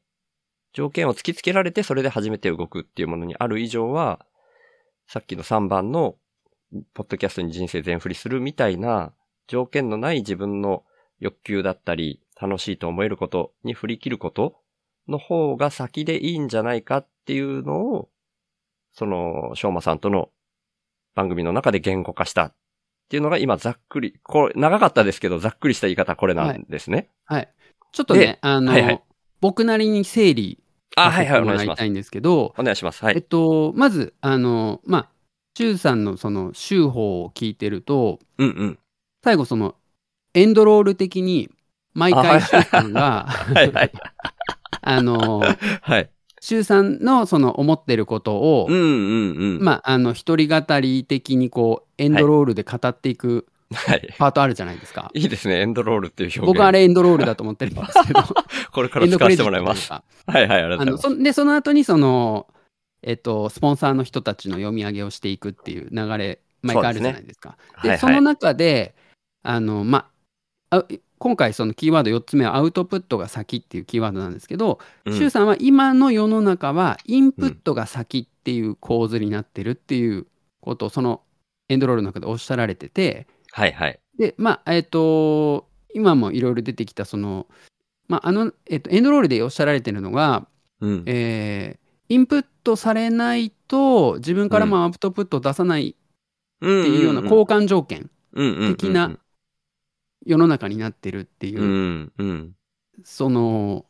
条件を突きつけられてそれで初めて動くっていうものにある以上は、さっきの3番の、ポッドキャストに人生全振りするみたいな条件のない自分の欲求だったり、楽しいと思えることに振り切ることの方が先でいいんじゃないかっていうのを、その、しょうまさんとの番組の中で言語化した。ていうのが今ざっくり、これ、長かったですけど、ざっくりした言い方これなんですね。はい。ちょっとねで、あの、はいはい僕なりに整理あ、はいはい、お願いします。らいたいんですけど、お願いします。はえっい。と、まず、あの、まあ、周さんのその週報を聞いてると、うんうん。最後その、エンドロール的に、毎回周さんが、はいはい。あの、はい。周さんのその思ってることを、うんうんうん。まあ、あの、一人語り的にこう、エンドロールで語っていくはい。パートあるじゃないですか。いいですね。エンドロールっていう表現。僕はあれエンドロールだと思ってるんですけど、これから使わせてもらいます。はいはい、ありがとうございます。そでその後にその、えっと、スポンサーの人たちの読み上げをしていくっていう流れ毎回あるじゃないですか。ではいはいその中であの、まあ、今回そのキーワード4つ目はアウトプットが先っていうキーワードなんですけど、うん周さんは今の世の中はインプットが先っていう構図になってるっていうことをそのエンドロールの中でおっしゃられててはいはい。でまあえっ、と今もいろいろ出てきたその、まああのえっとエンドロールでおっしゃられてるのがうん。えーインプットされないと自分からもアウトプットを出さないっていうような交換条件換的な世の中になってるっていう、うんうん。その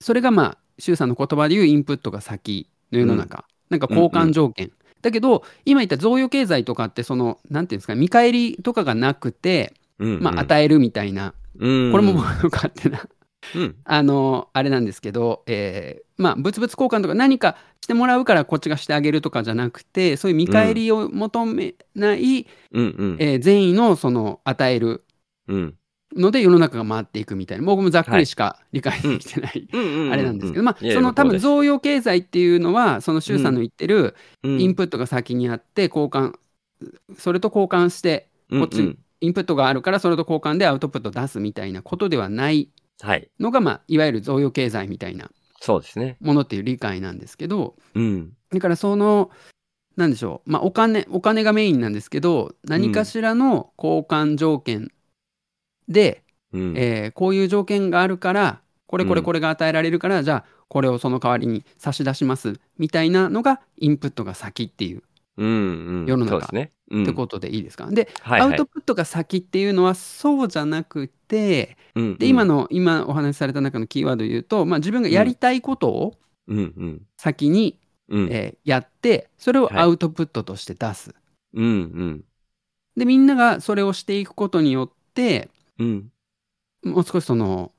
それがまあ周さんの言葉で言うインプットが先の世の中、なんか交換条件、だけど今言った贈与経済とかってそのなんていうんですか見返りとかがなくて、うん。まあ、与えるみたいな、うん。これも勝手なうん。あの、あれなんですけど、えーまあ、物々交換とか何かしてもらうからこっちがしてあげるとかじゃなくて、そういう見返りを求めない、うんうん。えー善意のその与えるうん。ので世の中が回っていくみたいな、僕もざっくりしか理解できてない、うん。あれなんですけど、まあ、その多分贈与経済っていうのは、その周さんの言ってるインプットが先にあって、交換、それと交換して、トこっちインプットがあるからそれと交換でアウトプットを出すみたいなことではない。のが、まあ、いわゆる贈与経済みたいなそうですね。ものっていう理解なんですけど、うん。だからその、なんでしょう、まあ、お金、お金がメインなんですけど、何かしらの交換条件で、うん。えーこういう条件があるから、これこれこれが与えられるから、じゃあこれをその代わりに差し出しますみたいなのがインプットが先っていう、うんうん。世の中。ってことでいいですか？で、はいはいアウトプットが先っていうのはそうじゃなくてうんで今、の今お話しされた中のキーワードで言うと、まあ、自分がやりたいことをうんうん。先に、うん。えーやってそれをはいアウトプットとして出す。うんうん。でみんながそれをしていくことによってうん。もう少しその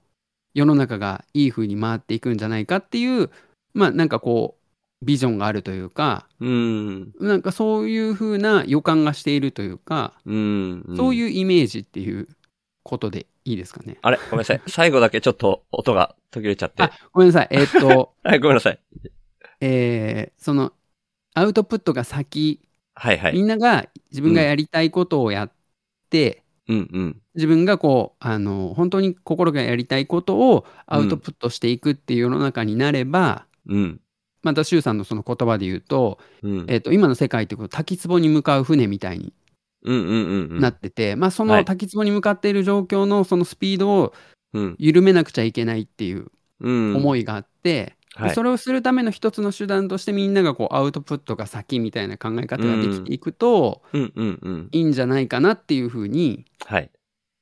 世の中がいい風に回っていくんじゃないかっていうまあなんかこうビジョンがあるというかうん。なんかそういう風な予感がしているというか、うん。そういうイメージっていうことでいいですかね。あれ？ごめんなさい。最後だけちょっと音が途切れちゃって。あごめんなさいえーっと はい、ごめんなさい。えーそのアウトプットが先、はいはい。みんなが自分がやりたいことをやって、うんうん。自分がこうあの本当に心がやりたいことをアウトプットしていくっていう世の中になれば、うん。また周さんのその言葉で言うと,、うん。えー、と今の世界ってこう滝壺に向かう船みたいにうんうんうんうん。なってて、まあ、そはいの滝壺に向かっている状況のそのスピードをうん。緩めなくちゃいけないっていう。思いがあって、はいでそれをするための一つの手段としてみんながこうアウトプットが先みたいな考え方ができていくと、うんうんうん。いいんじゃないかなっていうふうにはい。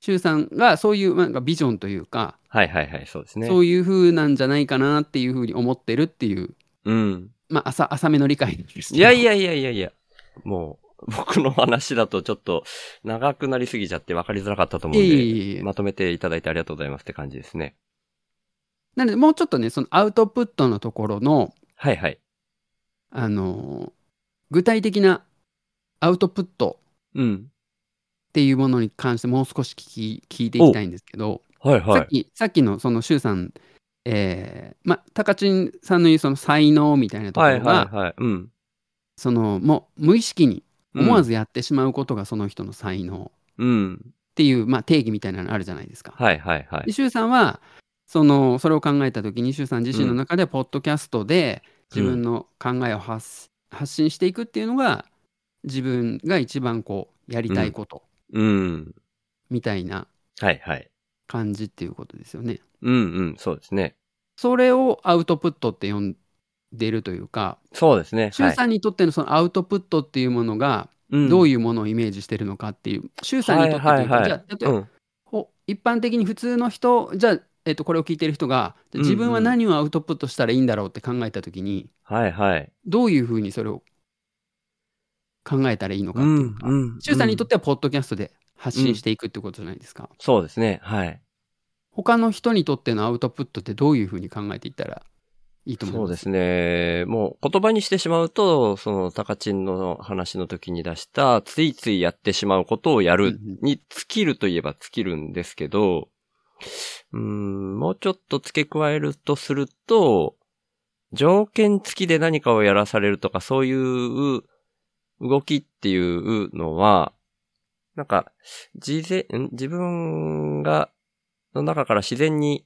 周さんがそういうなんかビジョンというか、はいはいはい、そうですね。そういうふうなんじゃないかなっていうふうに思ってるっていう、うん。まあ、浅浅めの理解ですいやいやいやいやいや、もう、僕の話だとちょっと長くなりすぎちゃって分かりづらかったと思うんいえで、いえいえまとめていただいてありがとうございますって感じですね。なのでもうちょっとねそのアウトプットのところのはいはい。あのー具体的なアウトプットうん。っていうものに関してもう少し聞き聞いていきたいんですけど、さはいはい。っきさっきのその周さんえー、まあ高知さんの言うその才能みたいなとこはいろが、はいはい。うん。そのもう無意識にうん思わずやってしまうことがその人の才能うん。っていう、まあ、定義みたいなのあるじゃないですか。はいはいはいで。周さんはそのそれを考えた時に周さん自身の中でポッドキャストで自分の考えを発,、発信していくっていうのが自分が一番こうやりたいことうん。みたいな。感じっていうことですよね。うんうん、そうですね。それをアウトプットって呼んでるというかそうですね。周さんにとってのそのアウトプットっていうものがい、どういいうものをイメージしてるのかっていう周さんにとってというか、じゃあ一般的に普通の人じゃあ、えっとこれを聞いてる人が自分は何をアウトプットしたらいいんだろうって考えた時に、はいはい。どういうふうにそれを考えたらいいのかっていうか、ん周さんにとってはポッドキャストで発信していくってことじゃないですか、そうですね。はい。他の人にとってのアウトプットってどういうふうに考えていったらいいと思いまそうですすね。もう言葉にしてしまうと、その、タカチンの話の時に出した、ついついやってしまうことをやるうんうんに尽きるといえば尽きるんですけど、うーん、もうちょっと付け加えるとすると、条件付きで何かをやらされるとか、そういう動きっていうのは、なんか、事前、自分が、の中から自然に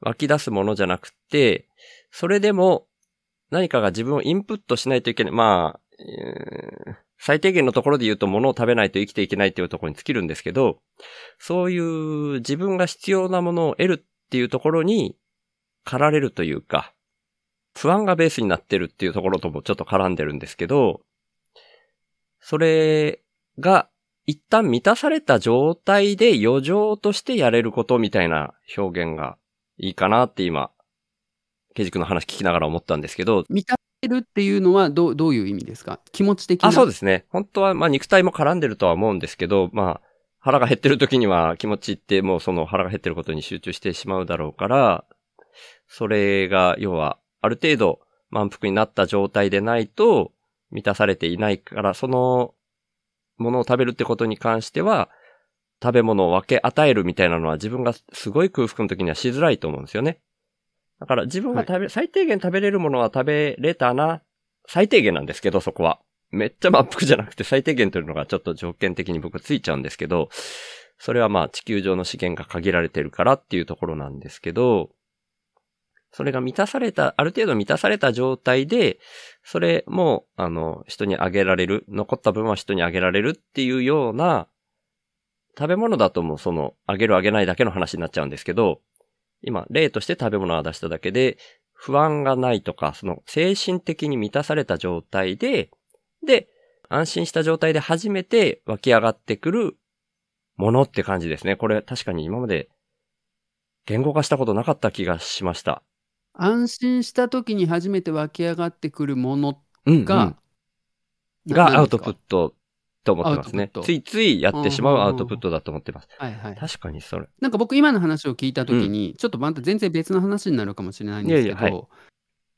湧き出すものじゃなくて、それでも何かが自分をインプットしないといけない。まあ、えー最低限のところで言うと物を食べないと生きていけないっていうところに尽きるんですけど、そういう自分が必要なものを得るっていうところに駆られるというか、不安がベースになってるっていうところともちょっと絡んでるんですけど、それが一旦満たされた状態で余剰としてやれることみたいな表現がいいかなって今、ケジ君の話聞きながら思ったんですけど、満たせるっていうのはどうどういう意味ですか？気持ち的な？あ、そうですね。本当は、まあ肉体も絡んでるとは思うんですけど、まあ腹が減ってる時には気持ちってもうその腹が減ってることに集中してしまうだろうから、それが要はある程度満腹になった状態でないと満たされていないから、そのものを食べるってことに関しては、食べ物を分け与えるみたいなのは自分がすごい空腹の時にはしづらいと思うんですよね。だから自分が食べ、最低限食べれるものは食べれたな。最低限なんですけど、そこは。めっちゃ満腹じゃなくて最低限というのがちょっと条件的に僕ついちゃうんですけど、それはまあ地球上の資源が限られてるからっていうところなんですけど、それが満たされた、ある程度満たされた状態で、それも、あの、人にあげられる、残った分は人にあげられるっていうような、食べ物だともうその、あげるあげないだけの話になっちゃうんですけど、今、例として食べ物は出しただけで、不安がないとか、その精神的に満たされた状態で、で、安心した状態で初めて湧き上がってくるものって感じですね。これ確かに今まで言語化したことなかった気がしました。安心した時に初めて湧き上がってくるものうん、が、うんながアウトプットと思ってますねついついやってしまうアウトプットだと思ってます。はいはい。確かにそれ。なんか僕今の話を聞いた時に、ちょっとまた全然別の話になるかもしれないんですけど、いやいやはい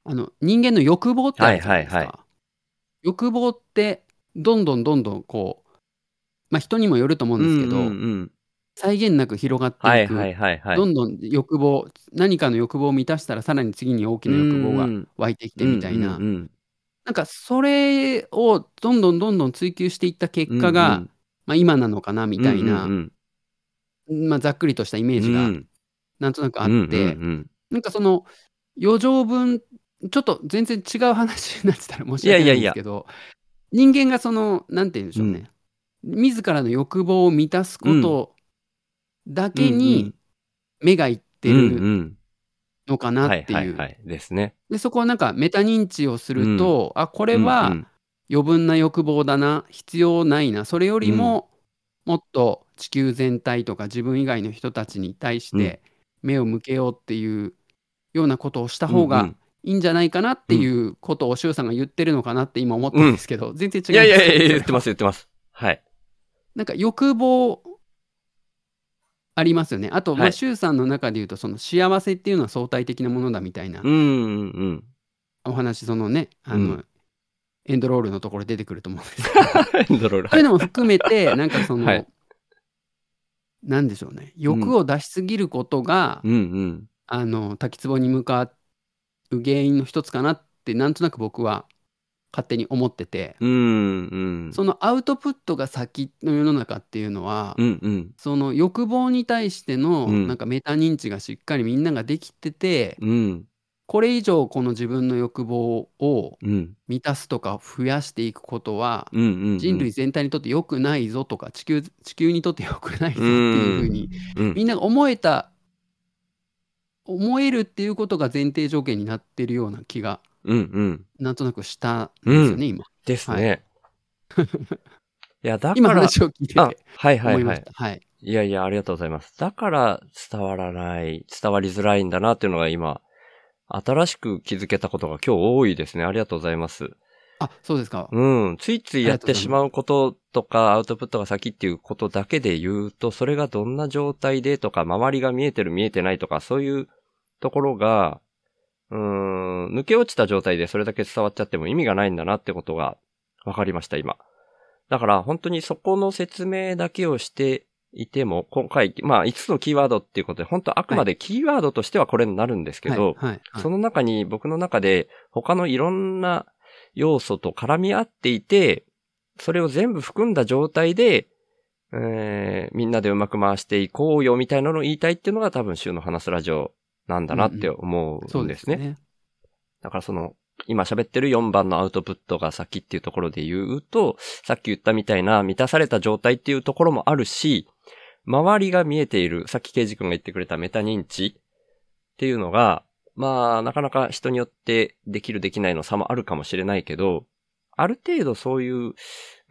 あの人間の欲望ってあるじゃないですか。はいはいは欲望ってどんどんどんどんこう、まあ人にもよると思うんですけど、うんうんうん際限なく広がっていく、はいはいはいはい。どんどん欲望、何かの欲望を満たしたらさらに次に大きな欲望がうん湧いてきてみたいな、うんうんなんかそれをどんどんどんどん追求していった結果が、うんまあ、今なのかなみたいな、うんまあ、ざっくりとしたイメージがうん。なんとなくあって、うんうんうんなんかその余剰分ちょっと全然違う話になってたら申し訳ないんですけど人間がそのなんて言うんでしょうね、自らの欲望を満たすことだけに目がいってうんうるんのかなっていう。ですね。でそこはなんかメタ認知をすると、あこれは、うんうん。余分な欲望だな必要ないな。それよりも、もっと地球全体とか自分以外の人たちに対して目を向けようっていうようなことをした方がうんうん。いいんじゃないかなっていうことを周さんが言ってるのかなって今思ったんですけど、全然違いやいやいやす言ってます言ってます。はい。なんか欲望ありますよね。あと、まあ、はい。周さんの中で言うとその幸せっていうのは相対的なものだみたいな。うんうんお話そのねあの、うん。エンドロールのところ出てくると思うんです。けどうん。ドロール。そういうのも含めて、なんかその、はい。なんでしょうね、欲を出しすぎることが、うんうん。あの、滝壺に向かう原因の一つかなって、なんとなく僕は勝手に思ってて、うんうん。そのアウトプットが先の世の中っていうのは、うんうん。その欲望に対しての、うんなんかメタ認知がしっかりみんなができてて、うんこれ以上この自分の欲望をうん。満たすとか増やしていくことは。人類全体にとって良くないぞとか地球地球にとって良くないぞっていうふうにうんみんなが思えた思えるっていうことが前提条件になってるような気がうんうん。なんとなくしたんですよね、今ですね。いや、だから。今話を聞いてはいは思いましたいはい。はいいやいや、ありがとうございます。だから伝わらない、伝わりづらいんだなっていうのが今、新しく気づけたことが今日多いですね。ありがとうございます。あそうですかうん。ついついやってしまうこととか、アウトプットが先っていうことだけで言うと、それがどんな状態でとか、周りが見えてる見えてないとか、そういうところが、うーん、抜け落ちた状態でそれだけ伝わっちゃっても意味がないんだなってことが分かりました、今。だから本当にそこの説明だけをしていても、今回、まあ5つのキーワードっていうことで、本当あくまでキーワードとしてはこれになるんですけど、はい。はい。はい。その中に僕の中で他のいろんな要素と絡み合っていて、それを全部含んだ状態で、えーみんなでうまく回していこうよみたいなのを言いたいっていうのが多分週の話すラジオなんだなって思そううんですね。だからその、今喋ってる4番のアウトプットが先っていうところで言うと、さっき言ったみたいな満たされた状態っていうところもあるし、周りが見えている、さっきケイジ君が言ってくれたメタ認知っていうのが、まあ、なかなか人によってできるできないの差もあるかもしれないけど、ある程度そういう、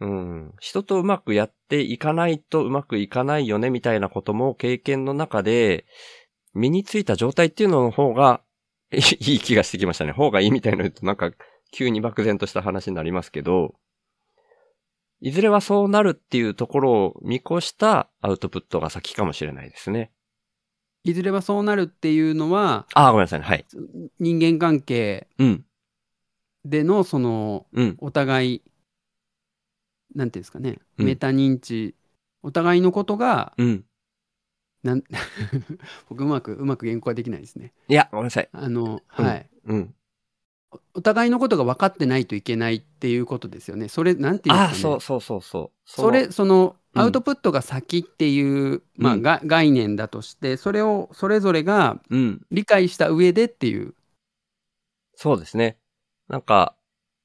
うん、人とうまくやっていかないとうまくいかないよねみたいなことも経験の中で身についた状態っていうのの方がい いい気がしてきましたね。方がいいみたいなの言うとなんか急に漠然とした話になりますけど、いずれはそうなるっていうところを見越したアウトプットが先かもしれないですね。いずれはそうなるっていうのはああ、ごめんなさいね。はい。人間関係うん。でのそのうん。お互いなんていうんですかね、うんメタ認知お互いのことがうん。なん 僕うまくうまく言語化できないですねいや、ごめんなさい。あの、うんはいうん。おお互いのことが分かってないといけないっていうことですよねそれなんていうんああ、ですかねそうそうそうそう。それそのうんアウトプットが先っていう、まあ、うんが概念だとしてそれをそれぞれがうん。理解した上でっていうそうですね。なんか、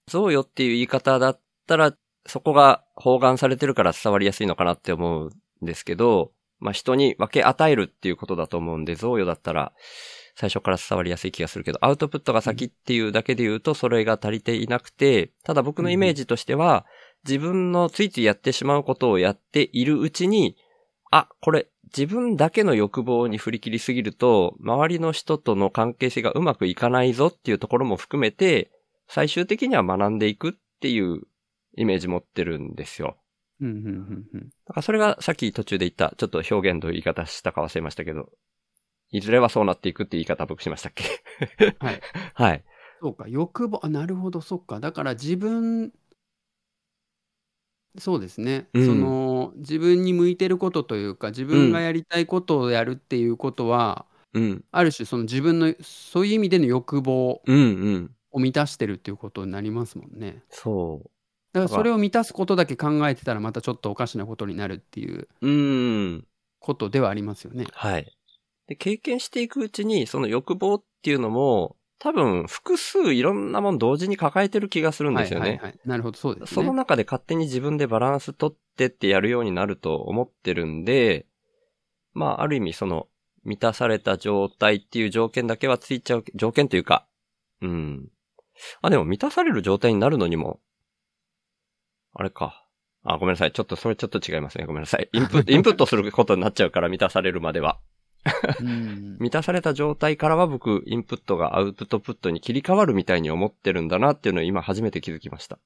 そうよっていう言い方だったら、そこが包含されてるから伝わりやすいのかなって思うんですけど、まあ人に分け与えるっていうことだと思うんで、贈与だったら最初から伝わりやすい気がするけど、アウトプットが先っていうだけで言うとそれが足りていなくて、ただ僕のイメージとしては、自分のついついやってしまうことをやっているうちに、あ、これ自分だけの欲望に振り切りすぎると、周りの人との関係性がうまくいかないぞっていうところも含めて、最終的には学んでいくっていうイメージ持ってるんですよ。うん、うん、うん、うん。だからそれがさっき途中で言った、ちょっと表現どういう言い方したか忘れましたけど、いずれはそうなっていくって言い方僕しましたっけ？はい。はい。そうか、欲望、あ、なるほど、そっか。だから自分、そうですね。うんその、自分に向いてることというか、自分がやりたいことをやるっていうことは、うん。ある種、その自分の、そういう意味での欲望うんうん。を満たしてるっていうことになりますもんね。そだからそれを満たすことだけ考えてたら、またちょっとおかしなことになるっていうう。うん。ことではありますよね。はい。で、経験していくうちに、その欲望っていうのも、多分複数いろんなもん同時に抱えてる気がするんですよね。はいはいはい。なるほど、そうですそのね。中で勝手に自分でバランス取ってってやるようになると思ってるんで、まあ、ある意味その、満たされた状態っていう条件だけはついちゃう、条件というか、うん。あ、でも満たされる状態になるのにも、あれか。あ、ごめんなさい。ちょっと、それちょっと違いますね。ごめんなさい。インプット、インプットすることになっちゃうから満たされるまでは。うん 満たされた状態からは僕、インプットがアウトプットに切り替わるみたいに思ってるんだなっていうのを今初めて気づきました。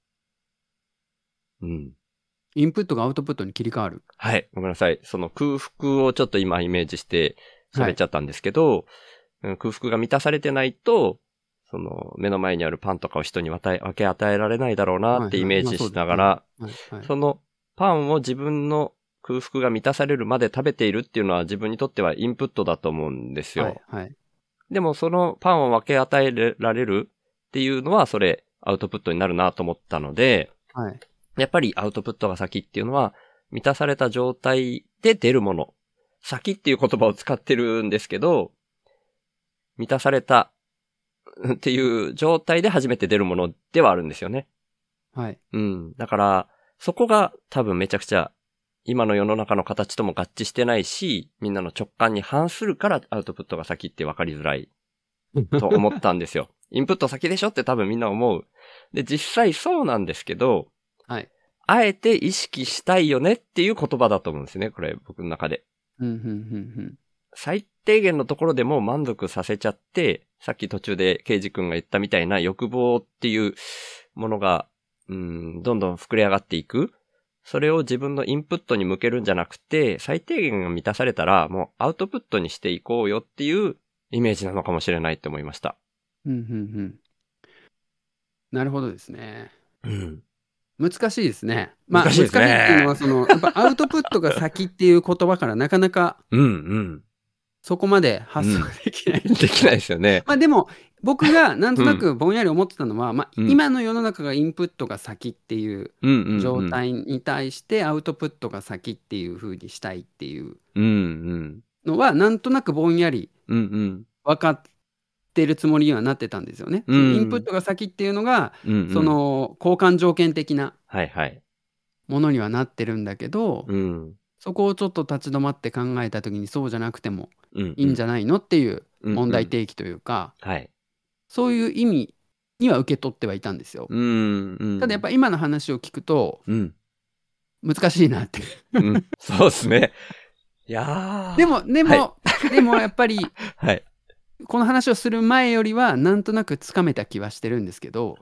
うん。インプットがアウトプットに切り替わる。はい。ごめんなさい。その空腹をちょっと今イメージして喋っちゃったんですけど、うん空腹が満たされてないと、その目の前にあるパンとかを人に分け与えられないだろうなってイメージしながら、そのパンを自分の空腹が満たされるまで食べているっていうのは自分にとってはインプットだと思うんですよ。はいはい。でもそのパンを分け与えられるっていうのはそれアウトプットになるなと思ったので、はい。やっぱりアウトプットが先っていうのは満たされた状態で出るもの。先っていう言葉を使ってるんですけど、満たされた っていう状態で初めて出るものではあるんですよね。はい。うん。だから、そこが多分めちゃくちゃ今の世の中の形とも合致してないし、みんなの直感に反するからアウトプットが先って分かりづらい と思ったんですよ。インプット先でしょって多分みんな思う。で、実際そうなんですけど、はい。あえて意識したいよねっていう言葉だと思うんですね、これ僕の中で。うん、うん、うん、最低限のところでも満足させちゃって、さっき途中でケイジ君が言ったみたいな欲望っていうものが、うん、どんどん膨れ上がっていく。それを自分のインプットに向けるんじゃなくて、最低限が満たされたら、もうアウトプットにしていこうよっていうイメージなのかもしれないって思いました。うん。うん、うん、うん。なるほどですね。うん。難しいですね。まあ、難しいねっていうのは、その、やっぱアウトプットが先っていう言葉からなかなかうん、うん。そこまで発想できない。できないですよね。まあでも、僕が なんとなくぼんやり思ってたのは、まあ、うん今の世の中がインプットが先っていううん、うん、うん。状。態に対してアウトプットが先っていう風にしたいっていううん、うん。のは、なんとなくぼんやりうん、うん。分かってるつもりにはなってたんですよね。うんインプットが先っていうのが、うん、うん。そ、の交換条件的なはい、はい。ものにはなってるんだけど、うん。そこをちょっと立ち止まって考えた時にそうじゃなくてもうん。いいんじゃないのっていううん問題提起というか、はい。そういう意味には受け取ってはいたんですよ。うん、うん。ただやっぱ今の話を聞くとうん。難しいなって。うん。そうですね。いやーで、も、でも、は でもやっぱりはい。この話をする前よりはなんとなくつかめた気はしてるんですけど。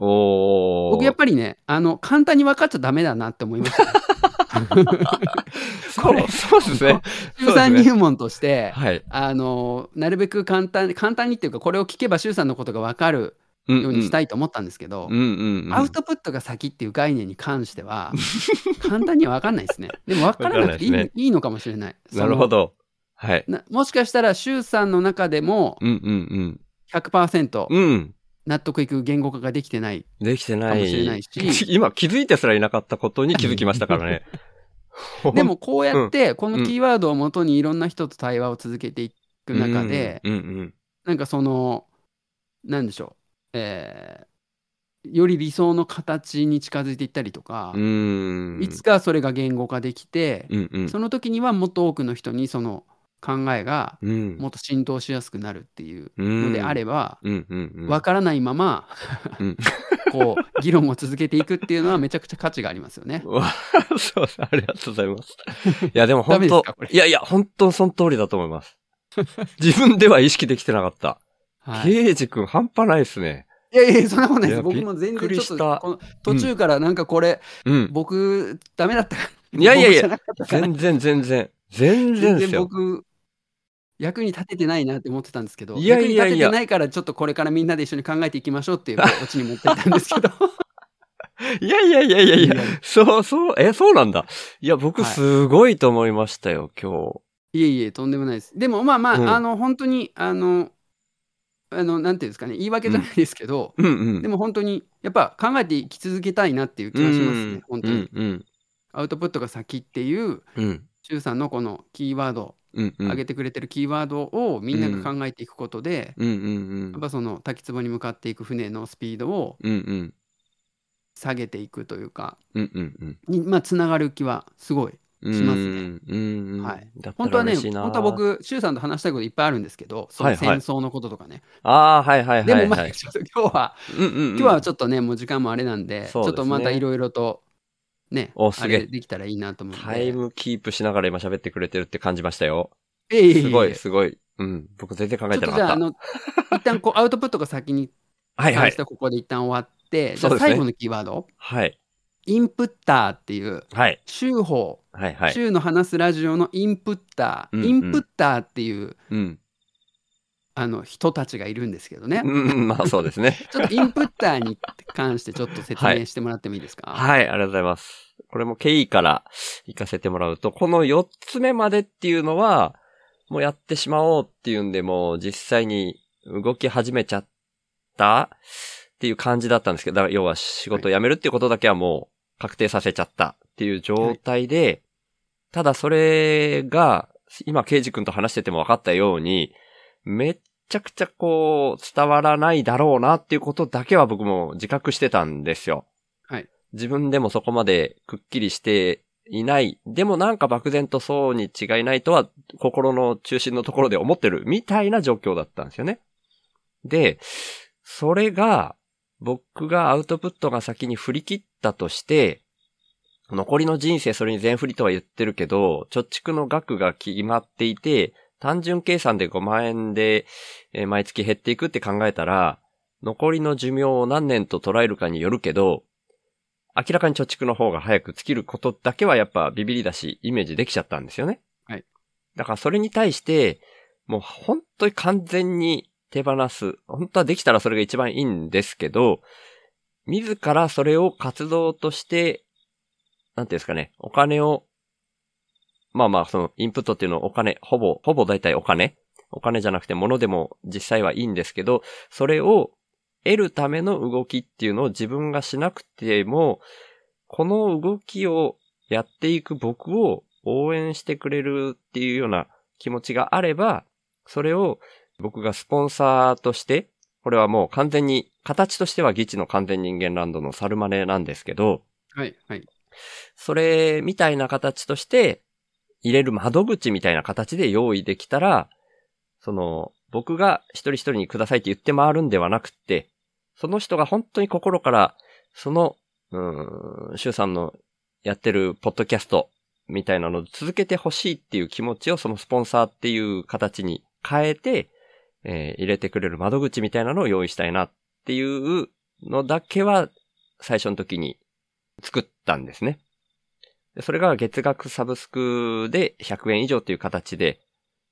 僕やっぱりね、あの、簡単に分かっちゃダメだなって思いましたね。そう、そうですね。周さん入門として、はい。あの、なるべく簡単、簡単にっていうか、これを聞けば周さんのことが分かるうんようにしたいと思ったんですけど。アウトプットが先っていう概念に関しては、簡単には分かんないですね。でも分からなくていい,、分かんないいいのかもしれない。なるほど。はい。もしかしたら、周さんの中でもうんうん100%うん。うん。納得いく言語化ができてない。できてない。かもしれないし今気づいてすらいなかったことに気づきましたからね。でも、こうやって、このキーワードをもとにいろんな人と対話を続けていく中で、うんうんなんかその、なんでしょう、えーより理想の形に近づいていったりとか。いつかそれが言語化できて、うんうん。その時にはもっと多くの人にその考えがうん。もっと浸透しやすくなるっていううんのであれば。わからないまま、うん こう議論を続けていくっていうのはめちゃくちゃ価値がありますよね。そうです。ありがとうございます。いや、でも ダ本当いやいや、本当その通りだと思います。自分では意識できてなかった。はい、いケイジ君半端ないですね。やいや、そんなことないです。僕も全然ちょったとこの途中からなんかこれ、うん。僕、ダメだったかいやいやいや全然全然。全然全然ですよ。僕、役に立ててないなって思ってたんですけど、いやいやいや役に立ててないから、ちょっとこれからみんなで一緒に考えていきましょうっていう オチに持ってたんですけど。いやいやいやいやいやいやいそうそう、え、そうなんだ。いや、僕はいすごいと思いましたよ、今いえいえ、とんでもないです。でもまあまあ、うんあの、本当に、あの、あの、なんていうんですかね、言い訳じゃないですけど、日。うんうん。でも本当に、やっぱ考えていき続けたいなっていう気がしますね、本当に。うんうんアウトプットが先っていう、うん。周さんのこのキーワード、うんうん。上げてくれてるキーワードをみんなが考えていくことで、うんうんやっぱその滝壺に向かっていく船のスピードをうん。うんうん。下げていくというか、うんうんうん。にまあ、つながる気はすごい。しますねうんうんうん。は本当はね、本当は。僕、周さんと話したいこといっぱいあるんですけど、その戦争のこととかね。ああ、はいはいはい。でもまあ、はいちょっと今日は、うんうんうん。今日はちょっとね、もう時間もあれなんで、ですねちょっとまたいろいろと、ね、おすげえできたらいいなと思って。タイムキープしながら今喋ってくれてるって感じましたよ。ええええすごい、ええすごい。うん。僕全然考えてなかった。とじゃあ、あの、一旦こう、アウトプットが先にはいはいここで一旦終わって、じゃあ最後のキーワード、はい。インプッターっていう、はい。週報、はいはい。週の話すラジオのインプッター、うんうんインプッターっていううん。あの人たちがいるんですけどね、うん、まあそうですね。ちょっとインプッターに関してちょっと説明してもらってもいいですか、はい、ありがとうございます。これも経緯から行かせてもらうと、この4つ目までっていうのは、もうやってしまおうっていうんで、もう実際に動き始めちゃったっていう感じだったんですけど、だから要は仕事を辞めるっていうことだけはもう確定させちゃったっていう状態で、ただそれが、今、ケイジ君と話してても分かったように、めっちゃくちゃこう、伝わらないだろうなっていうことだけは僕も自覚してたんですよ。はい。自分でもそこまでくっきりしていない。でもなんか漠然とそうに違いないとは、心の中心のところで思ってるみたいな状況だったんですよね。で、それが、僕がアウトプットが先に振り切ったとして、残りの人生それに全振りとは言ってるけど、貯蓄の額が決まっていて、単純計算で5万円で、えー毎月減っていくって考えたら、残りの寿命を何年と捉えるかによるけど、明らかに貯蓄の方が早く尽きることだけはやっぱビビりだし、イメージできちゃったんですよね。はい。だからそれに対して、もう本当に完全に手放す。本当はできたらそれが一番いいんですけど、自らそれを活動として、なんていうんですかね、お金を、まあまあ、そのインプットっていうのはお金、ほぼ、ほぼ大体お金お金じゃなくて物でも実際はいいんですけど、それを得るための動きっていうのを自分がしなくても、この動きをやっていく僕を応援してくれるっていうような気持ちがあれば、それを僕がスポンサーとして、これはもう完全に、形としてはギチの完全人間ランドのサルマネなんですけど、はい、はい。それみたいな形として、入れる窓口みたいな形で用意できたら、その、僕が一人一人にくださいって言って回るんではなくて、その人が本当に心から、その、うん、シュウさんのやってるポッドキャストみたいなのを続けてほしいっていう気持ちをそのスポンサーっていう形に変えて、えー入れてくれる窓口みたいなのを用意したいなっていうのだけは最初の時に作ったんですね。それが月額サブスクで100円以上という形で、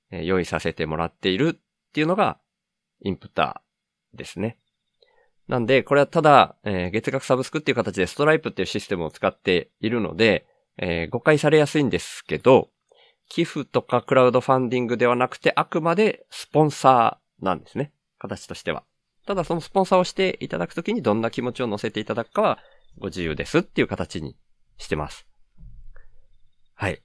用意させてもらっているっていうのがインプターですね。なんで、これはただ、え月額サブスクっていう形でストライプっていうシステムを使っているので、え誤解されやすいんですけど、寄付とかクラウドファンディングではなくて、あくまでスポンサーなんですね。形としては。ただそのスポンサーをしていただくときにどんな気持ちを乗せていただくかはご自由ですっていう形にしてます。はい。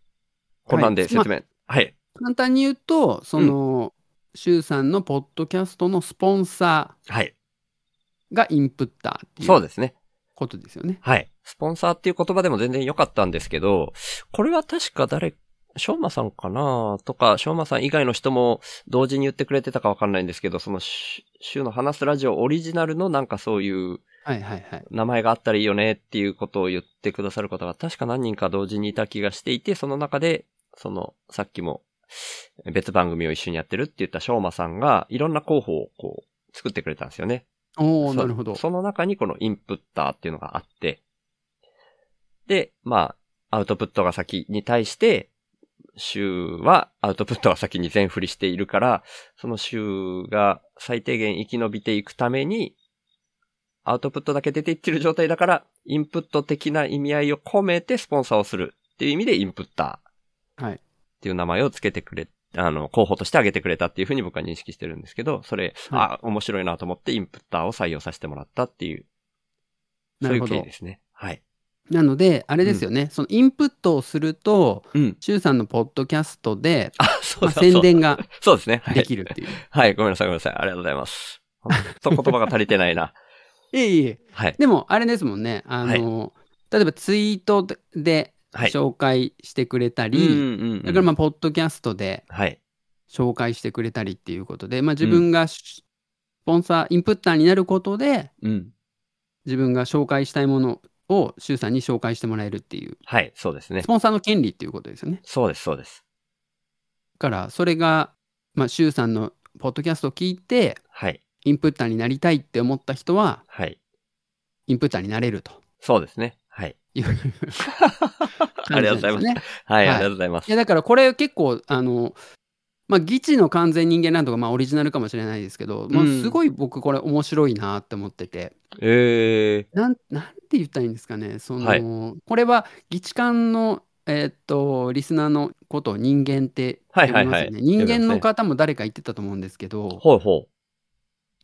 こんなんで説明。はい。簡単に言うと、その、シュウさんのポッドキャストのスポンサはい。ーがインプッターっていうそうですね。ことですよね。はい。スポンサーっていう言葉でも全然良かったんですけど、これは確か誰、翔馬さんかなとか、翔馬さん以外の人も同時に言ってくれてたかわかんないんですけど、そのし週の話すラジオオリジナルのなんかそういうはいはいはい。名前があったらいいよねっていうことを言ってくださる方が確か何人か同時にいた気がしていて、その中で、その、さっきも別番組を一緒にやってるって言った翔馬さんがいろんな候補をこう作ってくれたんですよね。おー、そなるほど。その中にこのインプッターっていうのがあって、で、まあ、アウトプットが先に対して、週はアウトプットが先に全振りしているから、その週が最低限生き延びていくために、アウトプットだけ出ていってる状態だから、インプット的な意味合いを込めてスポンサーをするっていう意味でインプッターはい。っていう名前をつけてくれ、あの、候補として挙げてくれたっていうふうに僕は認識してるんですけど、それ、あ、面白いなと思ってインプッターを採用させてもらったっていう、そういうなるほど経緯ですね。はい。なので、あれですよね、そのインプットをすると、うん。さんのポッドキャストで、あ、そうそう宣伝がそうですね。はい。できるっていう。はい、ごめんなさい、ごめんなさい。ありがとうございます。本当言葉が足りてないな。いえいえ。はい。でも、あれですもんね。あの、例えばツイートではい。紹介してくれたり、うんうんうん。だからまあ、ポッドキャストではい。紹介してくれたりっていうことで、まあ、自分がスポンサー、インプッターになることで、うん。自分が紹介したいものをシュウさんに紹介してもらえるっていう、はい、そうですねス。ポンサーの権利っていうことですよね。そうです、そうです。だから、それが、まあ、シュウさんのポッドキャストを聞いて、はい。インプッターになりたいって思った人は、はい。インプッターになれるとそうですね。はい。いう ありがとうございます。ね。はい、はいありがとうございますいや、。だからこれ結構、あの、まあ、議知の完全人間なんとか、まあ、オリジナルかもしれないですけど、まあ、すごい僕これ面白いなって思ってて、えなん、なんて言ったらいいんですかね、その、はいこれは議知官の、えーっと、リスナーのことを人間って呼びますよね。はいはいはい人間の方も誰か言ってたと思うんですけど、ー、ほうほ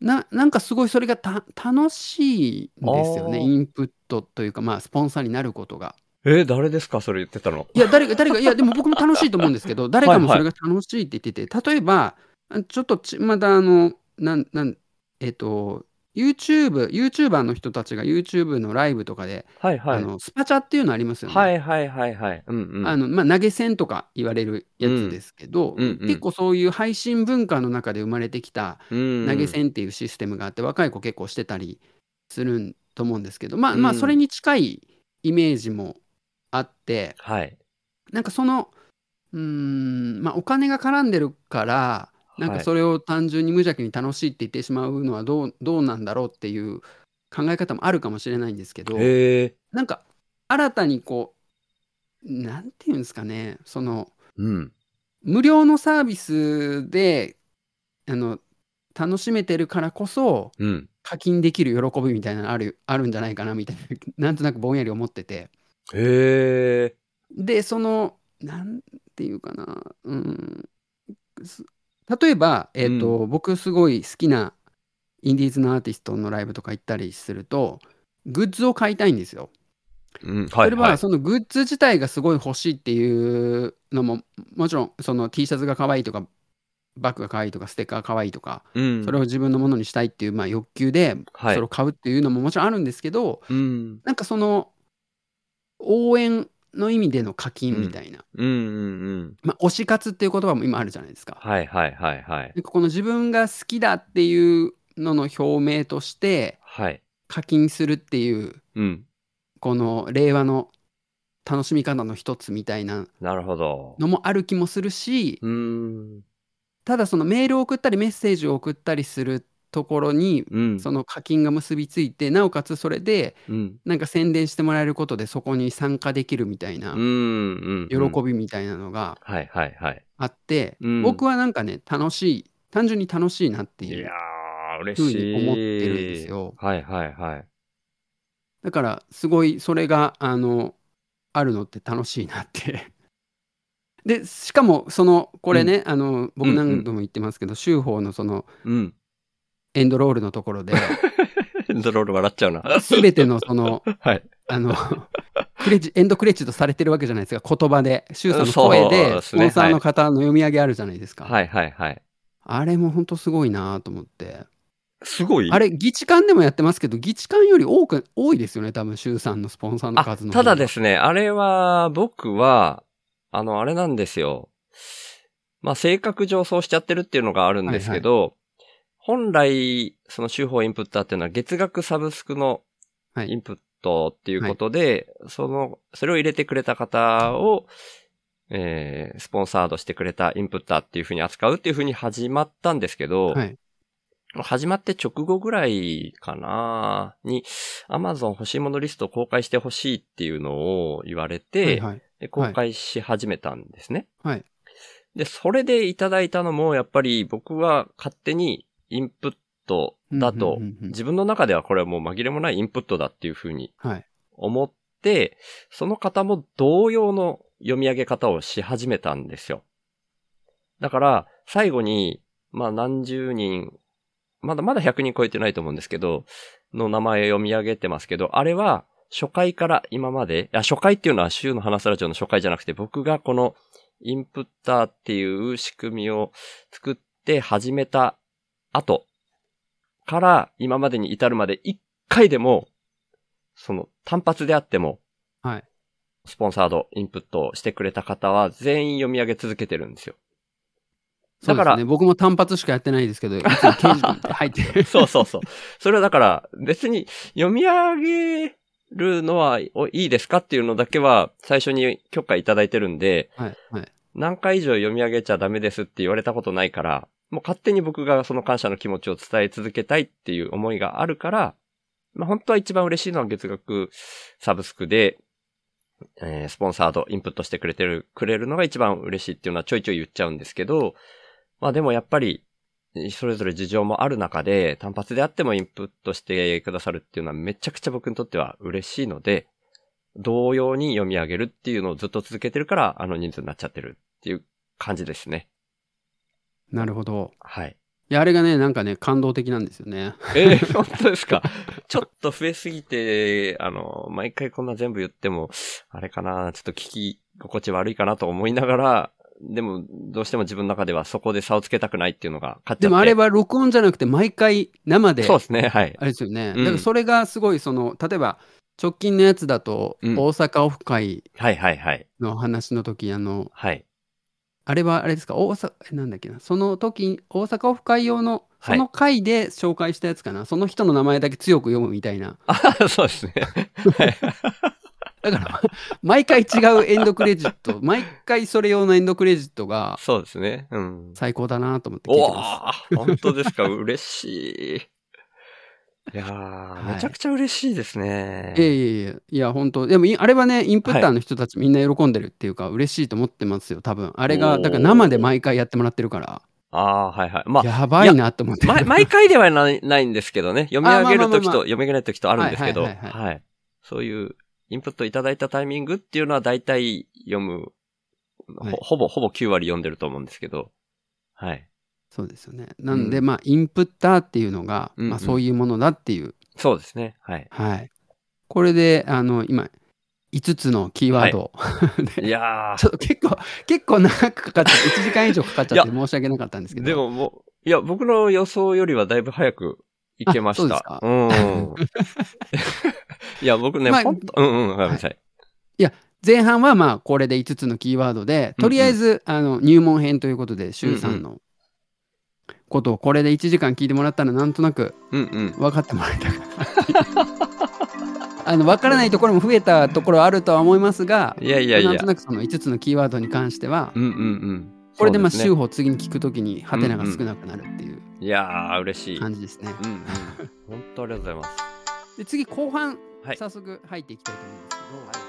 ななんかすごいそれがた楽しいんですよね、インプットというか、まあ、スポンサーになることが。う。えー、誰ですかそれ言ってたの？いや、誰か、誰か、いや、でも僕も楽しいと思うんですけど、誰かもそれが楽しいって言ってて、例えば、あちょっとち、またあの、なん、なん、えっと、YouTube、YouTuber の人たちが YouTube のライブとかで、はいはい。あの、スパチャっていうのありますよね。はいはいはいはい。うんうん。あの、まあ、投げ銭とか言われるやつですけど、うんうんうん結構そういう配信文化の中で生まれてきたうん投げ銭っていうシステムがあって、若い子結構してたりするんと思うんですけど、まあ、まあ、うんそれに近いイメージもあって、はい。なんかその、うーん、まあ、お金が絡んでるから、なんかそれを単純に無邪気に楽しいって言ってしまうのはどうどうなんだろうっていう考え方もあるかもしれないんですけど。なんか新たにこう、なんていうんですかね、その、うん。無料のサービスで、あの、楽しめてるからこそ、うん。課金できる喜びみたいなのあるあるんじゃないかなみたいな、なんとなくぼんやり思ってて。へえ。で、その、なんていうかな、うん、す例えば、えっ、と、僕すごい好きなインディーズのアーティストのライブとか行ったりすると、グッズを買いたいんですよ。うん。はいそれは、はい。そのグッズ自体がすごい欲しいっていうのも、もちろん、その T シャツが可愛いとか、バッグが可愛いとか、ステッカーが可愛いとか、うん。それを自分のものにしたいっていう、まあ、欲求で、はいそれを買うっていうのももちろんあるんですけど、うん。なんかその、応援の意味での課金みたいな。うんうんうん。まあ、推し活っていう言葉も今あるじゃないですか。はいはいはいはい。この自分が好きだっていうのの表明としてはい。課金するっていううん。この令和の楽しみ方の一つみたいななるほど。のもある気もするしうーん。ただそのメールを送ったりメッセージを送ったりするところにうん。その課金が結びついてなおかつそれでうん。なんか宣伝してもらえることでそこに参加できるみたいなうん。うん。喜びみたいなのがはいはいはい。あってうん僕はなんかね楽しい単純に楽しいなっていう。ふうに思ってるんですよはいはいはい。だからすごいそれがあのあるのって楽しいなって。でしかもそのこれね、あの僕何度も言ってますけど週報のそのうん。エンドロールのところで エンドロール笑っちゃうな。全てのそのはい。あのクレジエンドクレジットされてるわけじゃないですか言葉で周さんのそう声でですスポねンサーの方の読み上げあるじゃないですか、はいはいはい。あれも本当すごいなと思ってすごい？あれ、議地間でもやってますけど、議地間より多く、多いですよね、多分、週さんのスポンサーのあ数の。ただですね、あれは、僕は、あの、あれなんですよ。まあ、性格上そうしちゃってるっていうのがあるんですけど、本来、その週報インプッターっていうのは月額サブスクのはいインプットっていうことで、その、それを入れてくれた方を、えー、スポンサードしてくれたインプッターっていうふうに扱うっていうふうに始まったんですけど、はい。始まって直後ぐらいかなに、Amazon 欲しいものリストを公開してほしいっていうのを言われて、はいはい。で公開し始めたんですね。はい。で、それでいただいたのも、やっぱり僕は勝手にインプットだと自分の中ではこれはもう紛れもないインプットだっていうふうにはい。思って、その方も同様の読み上げ方をし始めたんですよ。だから、最後に、まあ何十人、まだまだ100人超えてないと思うんですけど、の名前読み上げてますけど、あれは初回から今まで、いや初回っていうのは週の話すラジオの初回じゃなくて、僕がこのインプッターっていう仕組みを作って始めた後から今までに至るまで一回でも、その単発であっても、はい。スポンサード、インプットをしてくれた方は全員読み上げ続けてるんですよ。だからそうですね、僕も単発しかやってないですけど、刑事君って入ってる。そうそうそう。それはだから、別に読み上げるのはおいいですかっていうのだけは最初に許可いただいてるんで、はい。はい。何回以上読み上げちゃダメですって言われたことないから、もう勝手に僕がその感謝の気持ちを伝え続けたいっていう思いがあるから、まあ本当は一番嬉しいのは月額サブスクで、えースポンサード、インプットしてくれてる、くれるのが一番嬉しいっていうのはちょいちょい言っちゃうんですけど、まあでもやっぱり、それぞれ事情もある中で、単発であってもインプットしてくださるっていうのはめちゃくちゃ僕にとっては嬉しいので、同様に読み上げるっていうのをずっと続けてるから、あの人数になっちゃってるっていう感じですね。なるほど。はい。いや、あれがね、なんかね、感動的なんですよね。えー、本当ですか？ちょっと増えすぎて、あの、毎回こんな全部言っても、あれかな、ちょっと聞き心地悪いかなと思いながら、でも、どうしても自分の中ではそこで差をつけたくないっていうのが勝っちゃって。でもあれは録音じゃなくて、毎回生で、そうですね、はい。あれですよね。うんだからそれがすごい、その、例えば、直近のやつだと、うん大阪オフ会はいはいはい。の話の時、あの、はい。あれはあれですか、大阪、えなんだっけな、その時、大阪オフ会用の、はいその回で紹介したやつかな、その人の名前だけ強く読むみたいな。あ、そうですね。はい。だから、毎回違うエンドクレジット、毎回それ用のエンドクレジットがそうですね。うん。最高だなと思って聞いおてまー本当ですか？嬉しい。いやー、はいめちゃくちゃ嬉しいですね。す。いやいやいや、いや、本当でもい、あれはね、インプッターの人たちみんな喜んでるっていうか、嬉しいと思ってますよ、多分。あれが、だから生で毎回やってもらってるから、ああ、はいはい。まあ、やばいなと思って。ま、毎回ではないないんですけどね。読み上げるときと読み上げないときとあるんですけど、はいはいはいはい。そういうインプットいただいたタイミングっていうのは大体読む、はいほほぼ、ほぼ9割読んでると思うんですけど、はい。そうですよね。なんで、うまあ、インプッターっていうのが、うんうんまあ、そういうものだっていう。そうですね。はい。はい。これで、あの、今、5つのキーワード、いやちょっと結構、結構長くかかっちゃって、1時間以上かかっちゃってい申し訳なかったんですけー、ど。でももう、いや、僕の予想よりはだいぶ早くいけました。あうん。いや、僕ね、まあほんと、うんうん、ごめんなさい。前半はまあ、これで5つのキーワードで、とりあえず、あの、入門編ということで、周さんのことをこれで1時間聞いてもらったら、なんとなくうんうん。分かってもらえたかな。あの、分からないところも増えたところはあるとは思いますが、いやいやいやなんとなくその5つのキーワードに関しては、うんうんうん。これでまあ、週報次に聞くときに、ハテナが少なくなるっていういやー、嬉しい。感じですね。うんうん。本当ありがとうございます。で次、後半、はい早速入っていきたいと思うんです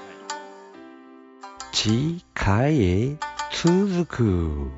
けど、次回へ続く。